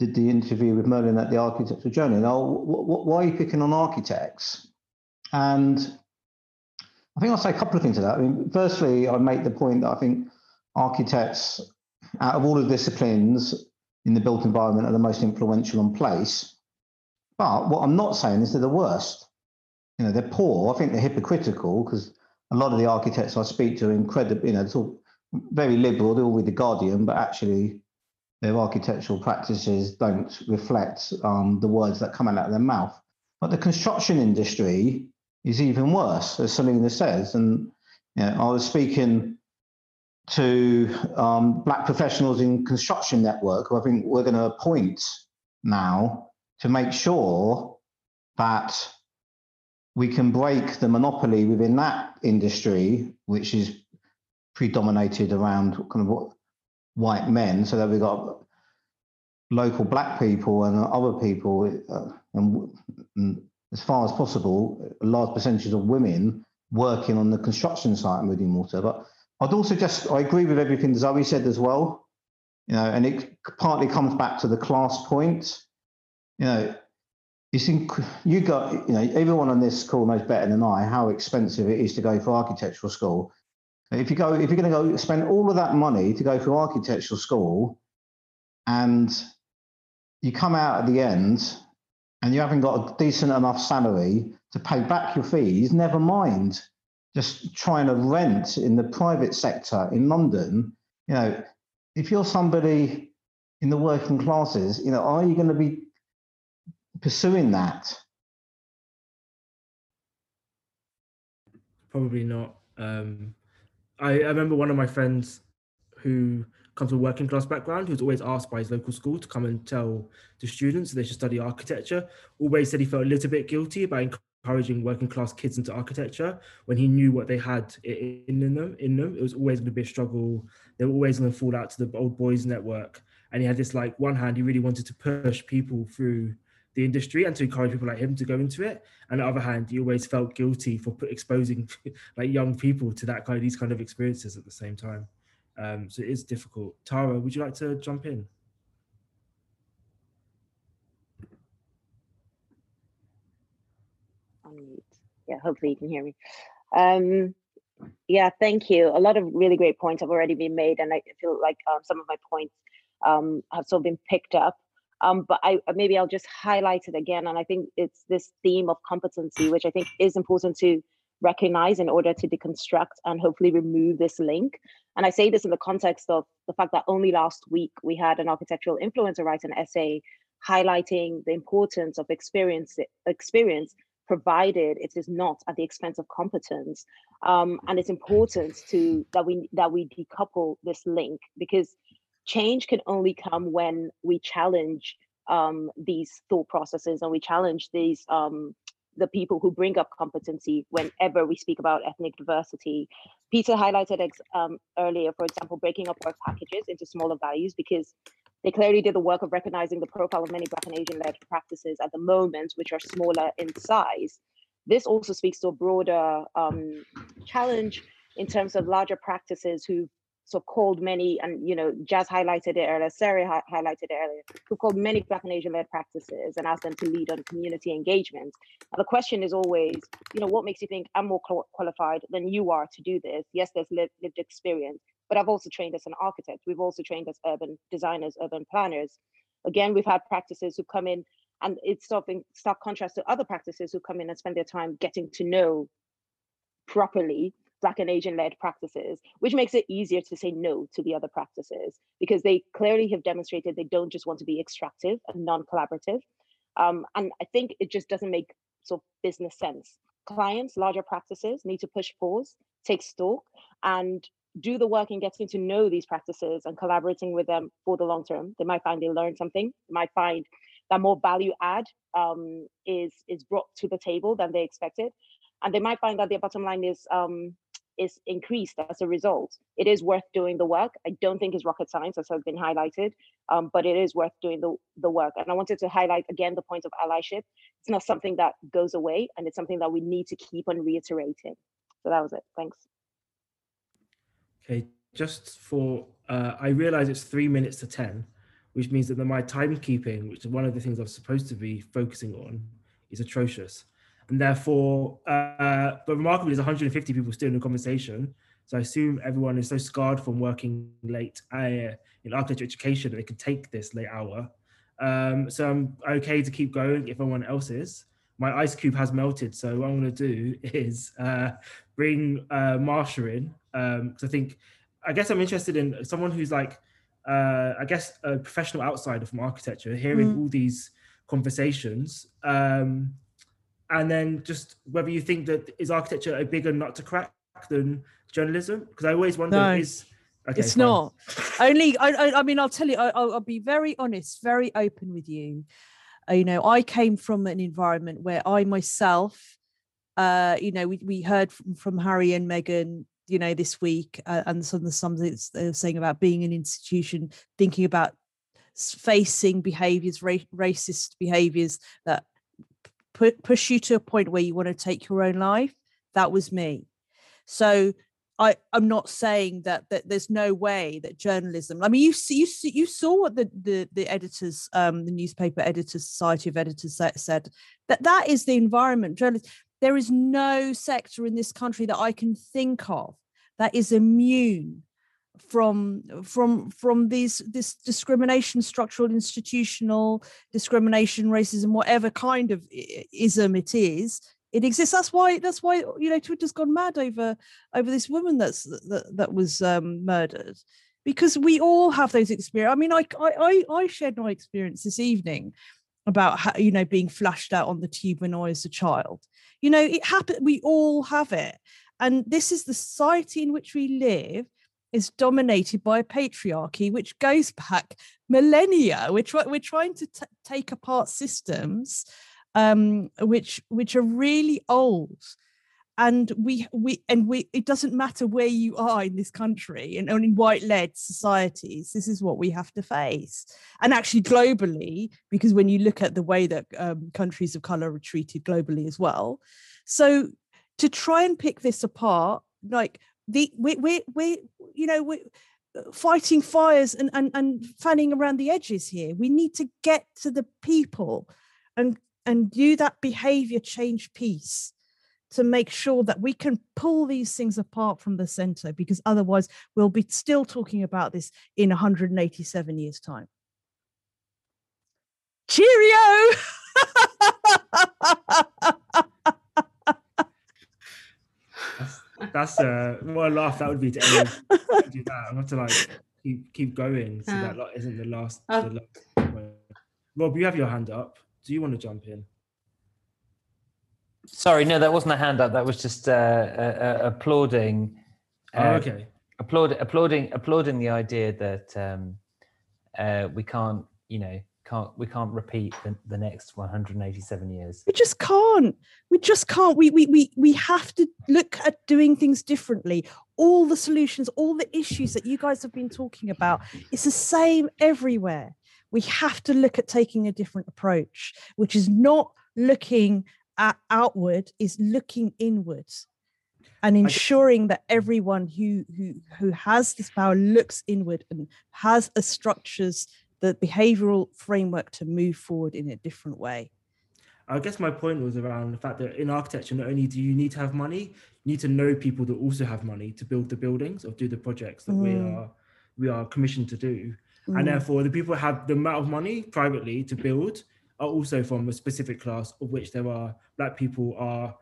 did the interview with Merlin at the Architectural Journal, oh, why are you picking on architects? And I think I'll say a couple of things to that. I mean, firstly, I make the point that I think architects, out of all the disciplines in the built environment, are the most influential on place. But what I'm not saying is they're the worst. You know, they're poor. I think they're hypocritical because a lot of the architects I speak to are incredible, you know, all very liberal, they're all with the Guardian, but actually their architectural practices don't reflect um, the words that come out of their mouth. But the construction industry is even worse, as Selina says. And you know, I was speaking to um, black professionals in construction network, who I think we're going to appoint now to make sure that we can break the monopoly within that industry, which is predominated around kind of white men, so that we've got local black people and other people, uh, and, and, as far as possible, a large percentage of women working on the construction site in Meridian Water. But I'd also just, I agree with everything Zoe said as well, you know, and it partly comes back to the class point you know, it's inc- you got you know everyone on this call knows better than I how expensive it is to go for architectural school. If you go, if you're going to go spend all of that money to go for architectural school, and you come out at the end and you haven't got a decent enough salary to pay back your fees, never mind just trying to rent in the private sector in London. You know, if you're somebody in the working classes, you know, are you going to be pursuing that? Probably not. Um, I, I remember one of my friends who comes from a working class background, who's always asked by his local school to come and tell the students they should study architecture, always said he felt a little bit guilty about encouraging working class kids into architecture when he knew what they had in them. In them, it was always going to be a struggle. They were always going to fall out to the old boys network. And he had this like one hand, he really wanted to push people through the industry and to encourage people like him to go into it. And on the other hand, he always felt guilty for exposing [LAUGHS] like young people to that kind of these kind of experiences at the same time. Um, so it is difficult. Tara, would you like to jump in? Yeah, hopefully you can hear me. Um, yeah, thank you. A lot of really great points have already been made, and I feel like um, some of my points um, have sort of been picked up. Um, but I uh, maybe I'll just highlight it again. And I think it's this theme of competency, which I think is important to recognize in order to deconstruct and hopefully remove this link. And I say this in the context of the fact that only last week we had an architectural influencer write an essay highlighting the importance of experience experience provided it is not at the expense of competence um, and it's important to that we that we decouple this link because change can only come when we challenge um, these thought processes and we challenge these um, the people who bring up competency whenever we speak about ethnic diversity. Peter highlighted ex, um, earlier, for example, breaking up work packages into smaller values because they clearly did the work of recognizing the profile of many Black and Asian-led practices at the moment, which are smaller in size. This also speaks to a broader um, challenge in terms of larger practices who so called many, and you know, Jas highlighted it earlier, Sarah hi- highlighted it earlier, who called many Black and Asian led practices and asked them to lead on community engagement. Now, the question is always, you know, what makes you think I'm more qualified than you are to do this? Yes, there's lived, lived experience, but I've also trained as an architect. We've also trained as urban designers, urban planners. Again, we've had practices who come in, and it's sort of in stark contrast to other practices who come in and spend their time getting to know properly Black and Asian led practices, which makes it easier to say no to the other practices because they clearly have demonstrated they don't just want to be extractive and non collaborative. Um, and I think it just doesn't make sort of business sense. Clients, larger practices need to push pause, take stock, and do the work in getting to know these practices and collaborating with them for the long term. They might find they learn something, they might find that more value add um, is, is brought to the table than they expected. And they might find that their bottom line is um, is increased as a result. It is worth doing the work. I don't think it's rocket science, as has been highlighted, um, but it is worth doing the, the work. And I wanted to highlight again the point of allyship. It's not something that goes away, and it's something that we need to keep on reiterating. So that was it. Thanks. Okay, just for, uh, I realize it's three minutes to 10, which means that my timekeeping, which is one of the things I'm supposed to be focusing on, is atrocious and therefore, uh, but remarkably, there's 150 people still in the conversation. So I assume everyone is so scarred from working late uh, in architecture education that they can take this late hour. Um, so I'm okay to keep going if everyone else is. My ice cube has melted, so what I'm going to do [LAUGHS] is uh, bring uh, Marsha in because um, I think, I guess I'm interested in someone who's like, uh, I guess a professional outsider from architecture, hearing mm. all these conversations. Um, and then just whether you think that is architecture a bigger nut to crack than journalism? Because i always wonder no, is okay, it's fine. not. Only I, I, I mean i'll tell you I, will be very honest very open with you. Uh, you know i came from an environment where i myself uh you know we, we heard from, from harry and meghan you know this week uh, and some of the some they're saying about being an institution thinking about facing behaviors ra- racist behaviors that push you to a point where you want to take your own life. That was me. So I, I'm not saying that that there's no way that journalism. I mean, you see, you see, you saw what the the, the editors, um, the newspaper editors society of editors said that that is the environment. Journalists. There is no sector in this country that I can think of that is immune from from from these this discrimination structural institutional discrimination racism whatever kind of ism it is it exists. That's why that's why you know twitter's gone mad over over this woman that's that, that was um, murdered. Because we all have those experiences i mean I, I i shared my experience this evening about how you know being flashed out on the tube when i was a child. You know it happened we all have it. And this is the society in which we live is dominated by a patriarchy which goes back millennia. We're, we're trying to t- take apart systems um, which which are really old. And we we and we it doesn't matter where you are in this country and only white-led societies, this is what we have to face. And actually globally, because when you look at the way that um, countries of color are treated globally as well. So to try and pick this apart, like the we we we you know we uh, fighting fires and, and and fanning around the edges here. We need to get to the people and and do that behavior change piece to make sure that we can pull these things apart from the center because otherwise we'll be still talking about this in 187 years time. Cheerio [LAUGHS] That's uh, what a laugh that would be to do that. I'm have to like keep keep going so that like, isn't the last. Uh, the last Rob, you have your hand up. Do you want to jump in? Sorry, no, that wasn't a hand up. That was just uh, uh, applauding. oh, okay. Applaud, applauding, applauding the idea that um, uh, we can't, you know, can't we can't repeat the, the next 187 years. We just can't. We just can't. We we we we have to look at doing things differently. All the solutions, all the issues that you guys have been talking about, it's the same everywhere. We have to look at taking a different approach, which is not looking at outward, is looking inwards and ensuring that everyone who who who has this power looks inward and has a structures the behavioral framework to move forward in a different way I guess my point was around the fact that in architecture, not only do you need to have money, you need to know people that also have money to build the buildings or do the projects that we Mm. are we are commissioned to do. Mm. And therefore, the people who have the amount of money privately to build are also from a specific class of which there are black people are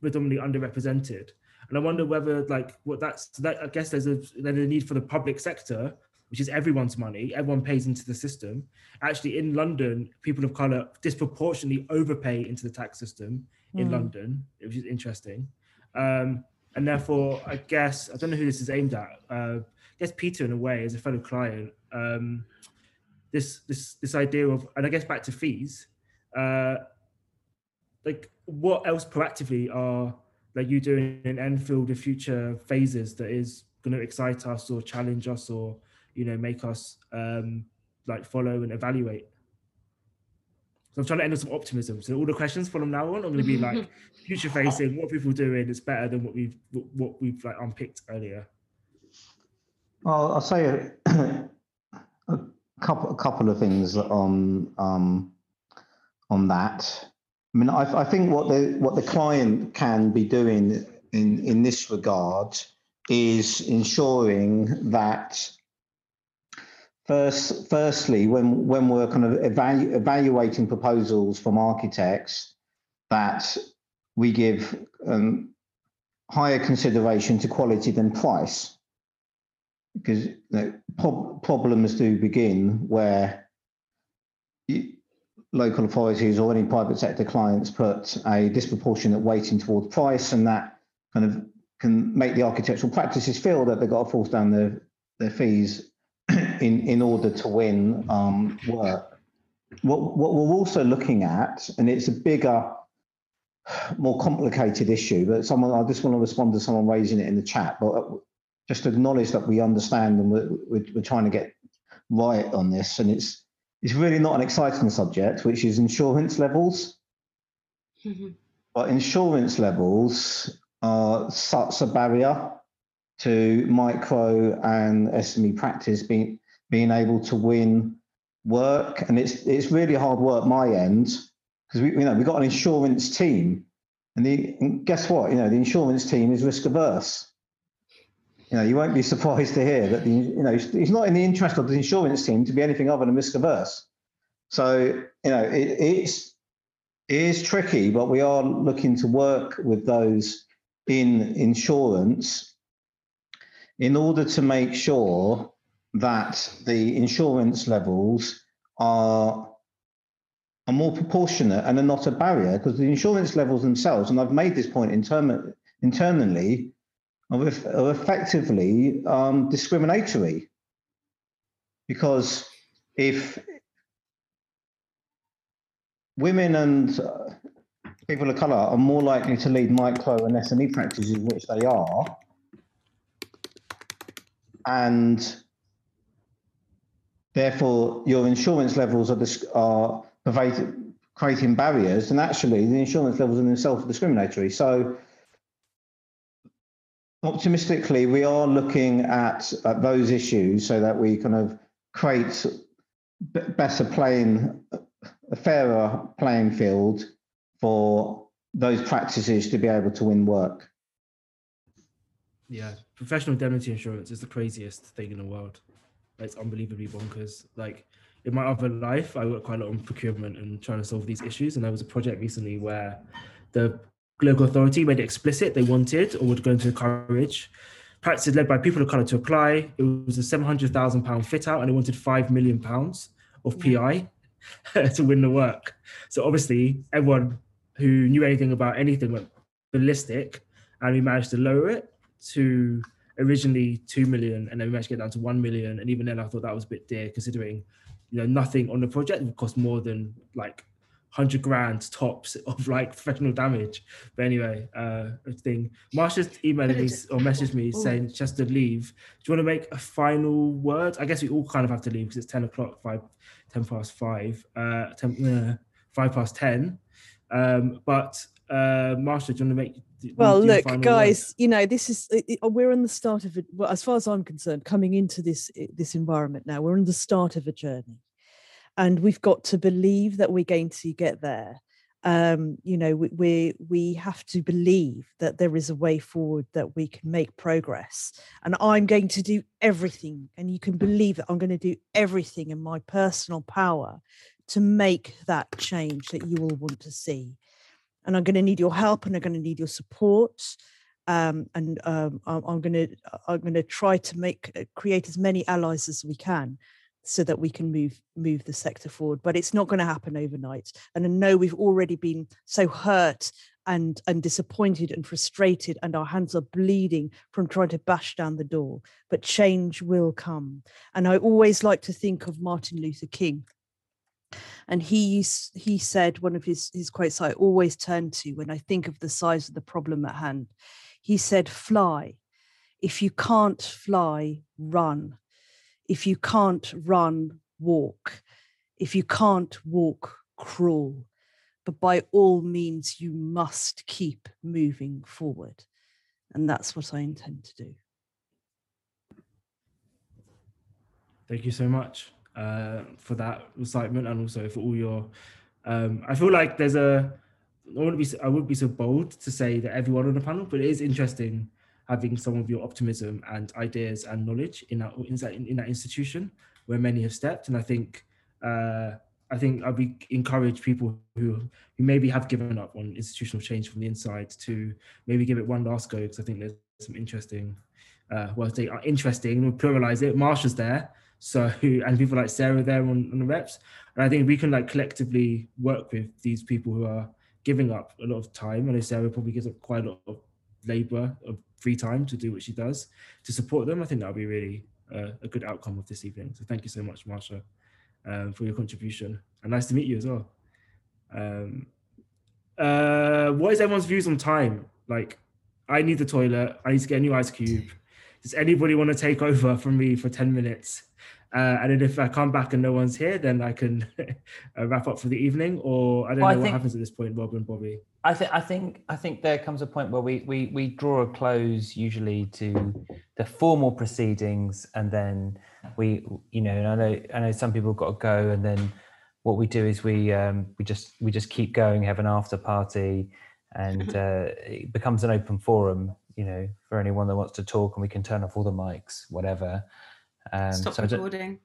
predominantly underrepresented. And I wonder whether like what that's that I guess there's a there's a need for the public sector, which is everyone's money, everyone pays into the system. Actually, in London, people of color disproportionately overpay into the tax system in Mm. London, which is interesting. Um, and therefore, I guess I don't know who this is aimed at. Uh, I guess Peter, in a way, as a fellow client, um, this this this idea of, and I guess back to fees, uh, like what else proactively are like you doing in Enfield the future phases that is going to excite us or challenge us or you know make us um, like follow and evaluate. So I'm trying to end on some optimism. So all the questions from now on are going to be like [LAUGHS] future facing. What people doing is better than what we've what we've like unpicked earlier. Well, I'll say a, [CLEARS THROAT] a couple a couple of things on um, on that. I mean, I, I think what the what the client can be doing in in this regard is ensuring that first firstly when when we're kind of evalu- evaluating proposals from architects that we give um, higher consideration to quality than price. Because you know, prob- problems do begin where you, local authorities or any private sector clients put a disproportionate weighting towards price, and that kind of can make the architectural practices feel that they've got to force down their, their fees in, in order to win um, work. What, what we're also looking at, and it's a bigger, more complicated issue, but someone, I just want to respond to someone raising it in the chat, but uh, just acknowledge that we understand and we're, we're, we're trying to get right on this. And it's, it's really not an exciting subject, which is insurance levels. But insurance levels are such a barrier to micro and SME practice being being able to win work, and it's it's really hard work my end because we you know we've got an insurance team, and the and guess what you know the insurance team is risk averse. You know you won't be [LAUGHS] surprised to hear that the you know it's, not in the interest of the insurance team to be anything other than risk averse. So you know it, it's it is tricky, but we are looking to work with those in insurance in order to make sure that the insurance levels are are more proportionate and are not a barrier because the insurance levels themselves, and I've made this point intern- internally, are, are effectively um, discriminatory. Because if women and uh, people of colour are more likely to lead micro and SME practices, which they are, and therefore your insurance levels are, dis- are creating barriers, and actually the insurance levels in themselves are discriminatory. So optimistically, we are looking at, at those issues so that we kind of create b- better playing, a fairer playing field for those practices to be able to win work. Yeah, professional indemnity insurance is the craziest thing in the world. It's unbelievably bonkers. Like in my other life, I work quite a lot on procurement and trying to solve these issues. And there was a project recently where the local authority made it explicit they wanted or would go into encourage practices led by people of colour to apply. It was a seven hundred thousand pound fit out, and they wanted five million pounds of PI [LAUGHS] to win the work. So obviously, everyone who knew anything about anything went ballistic, and we managed to lower it to originally two million, and then we managed to get down to one million. And even then, I thought that was a bit dear, considering you know nothing on the project would cost more than like hundred grand tops [LAUGHS] of like professional damage. But anyway, uh, thing. Marsha's emailed me or messaged me saying just to leave. Do you want to make a final word? I guess we all kind of have to leave because it's ten o'clock, five, ten past five, uh, 10, uh, five past ten. Um, but uh, Marsha, do you want to make? well look guys word? you know this is we're in the start of it well as far as i'm concerned coming into this this environment now we're in the start of a journey and we've got to believe that we're going to get there um you know we we, we have to believe that there is a way forward that we can make progress and i'm going to do everything and you can believe that i'm going to do everything in my personal power to make that change that you all want to see and I'm going to need your help and I'm going to need your support. Um, and um, I'm, going to I'm going to try to make uh, create as many allies as we can, so that we can move move the sector forward. But it's not going to happen overnight. And I know we've already been so hurt and and disappointed and frustrated, and our hands are bleeding from trying to bash down the door. But change will come. And I always like to think of Martin Luther King and he he said one of his his quotes I always turn to when I think of the size of the problem at hand. He said, "Fly. If you can't fly, run. If you can't run, walk. If you can't walk, crawl. But by all means, you must keep moving forward." And that's what I intend to do. Thank you so much uh, for that recitement and also for all your. Um, I feel like there's a. I wouldn't be. I wouldn't be so bold to say that everyone on the panel, but it is interesting having some of your optimism and ideas and knowledge in that in that, in that institution where many have stepped. And I think. Uh, I think I'd be encourage people who who maybe have given up on institutional change from the inside to maybe give it one last go because I think there's some interesting uh, well, they are interesting. We'll pluralize it. Marsha's there, so [LAUGHS] and people like Sarah there on, on the reps, and I think we can like collectively work with these people who are giving up a lot of time. I know Sarah probably gives up quite a lot of labor of free time to do what she does to support them. I think that'll be really uh, a good outcome of this evening. So thank you so much, Marsha, um, for your contribution, and nice to meet you as well. Um, uh, what is everyone's views on time? Like, I need the toilet. I need to get a new ice cube. Does anybody want to take over from me for 10 minutes? Uh, and then if I come back and no one's here, then I can [LAUGHS] uh, wrap up for the evening. Or I don't Well, I know what think- happens at this point, Rob and Bobby. I think I think I think there comes a point where we we we draw a close usually to the formal proceedings, and then we you know and I know I know some people got to go, and then what we do is we um, we just we just keep going, have an after party, and [LAUGHS] uh, it becomes an open forum, you know, for anyone that wants to talk, and we can turn off all the mics, whatever. Um, Stop so recording.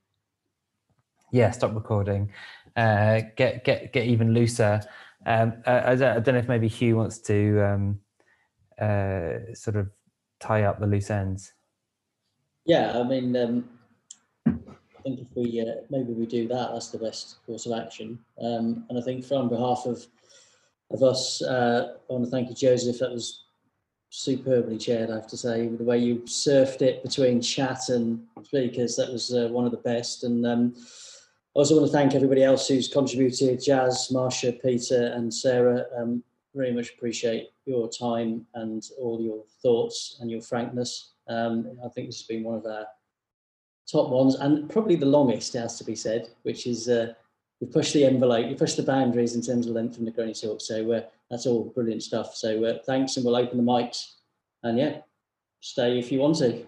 yeah stop recording uh get get get even looser um uh, I, don't, I don't know if maybe hugh wants to um uh sort of tie up the loose ends Yeah, I mean, um, I think if we uh, maybe we do that, that's the best course of action. Um, and I think for on behalf of of us, uh, I want to thank you, Joseph. That was superbly chaired, I have to say. With the way you surfed it between chat and speakers, that was uh, one of the best. And um, I also want to thank everybody else who's contributed: Jas, Marsha, Peter, and Sarah. Um, very much appreciate your time and all your thoughts and your frankness. Um, I think this has been one of our top ones and probably the longest, it has to be said, which is uh, you push the envelope, you push the boundaries in terms of length from the Negroni Talk. So uh, that's all brilliant stuff. So uh, thanks, and we'll open the mics. And yeah, stay if you want to.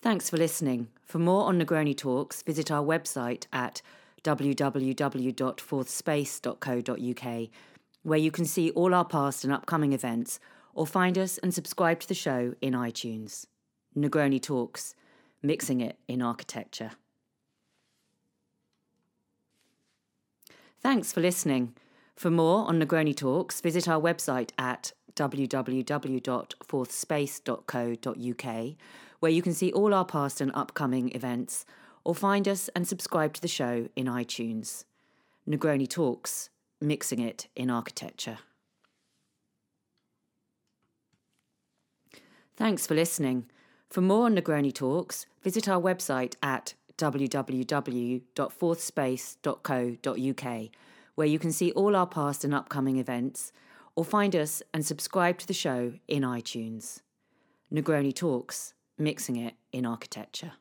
Thanks for listening. For more on Negroni Talks, visit our website at www.fourthspace.co.uk, where you can see all our past and upcoming events, or find us and subscribe to the show in iTunes. Negroni Talks, mixing it in architecture. Thanks for listening. For more on Negroni Talks, visit our website at www.fourthspace.co.uk, where you can see all our past and upcoming events, or find us and subscribe to the show in iTunes. Negroni Talks, mixing it in architecture. Thanks for listening. For more on Negroni Talks, visit our website at www.fourthspace.co.uk, where you can see all our past and upcoming events, or find us and subscribe to the show in iTunes. Negroni Talks, mixing it in architecture.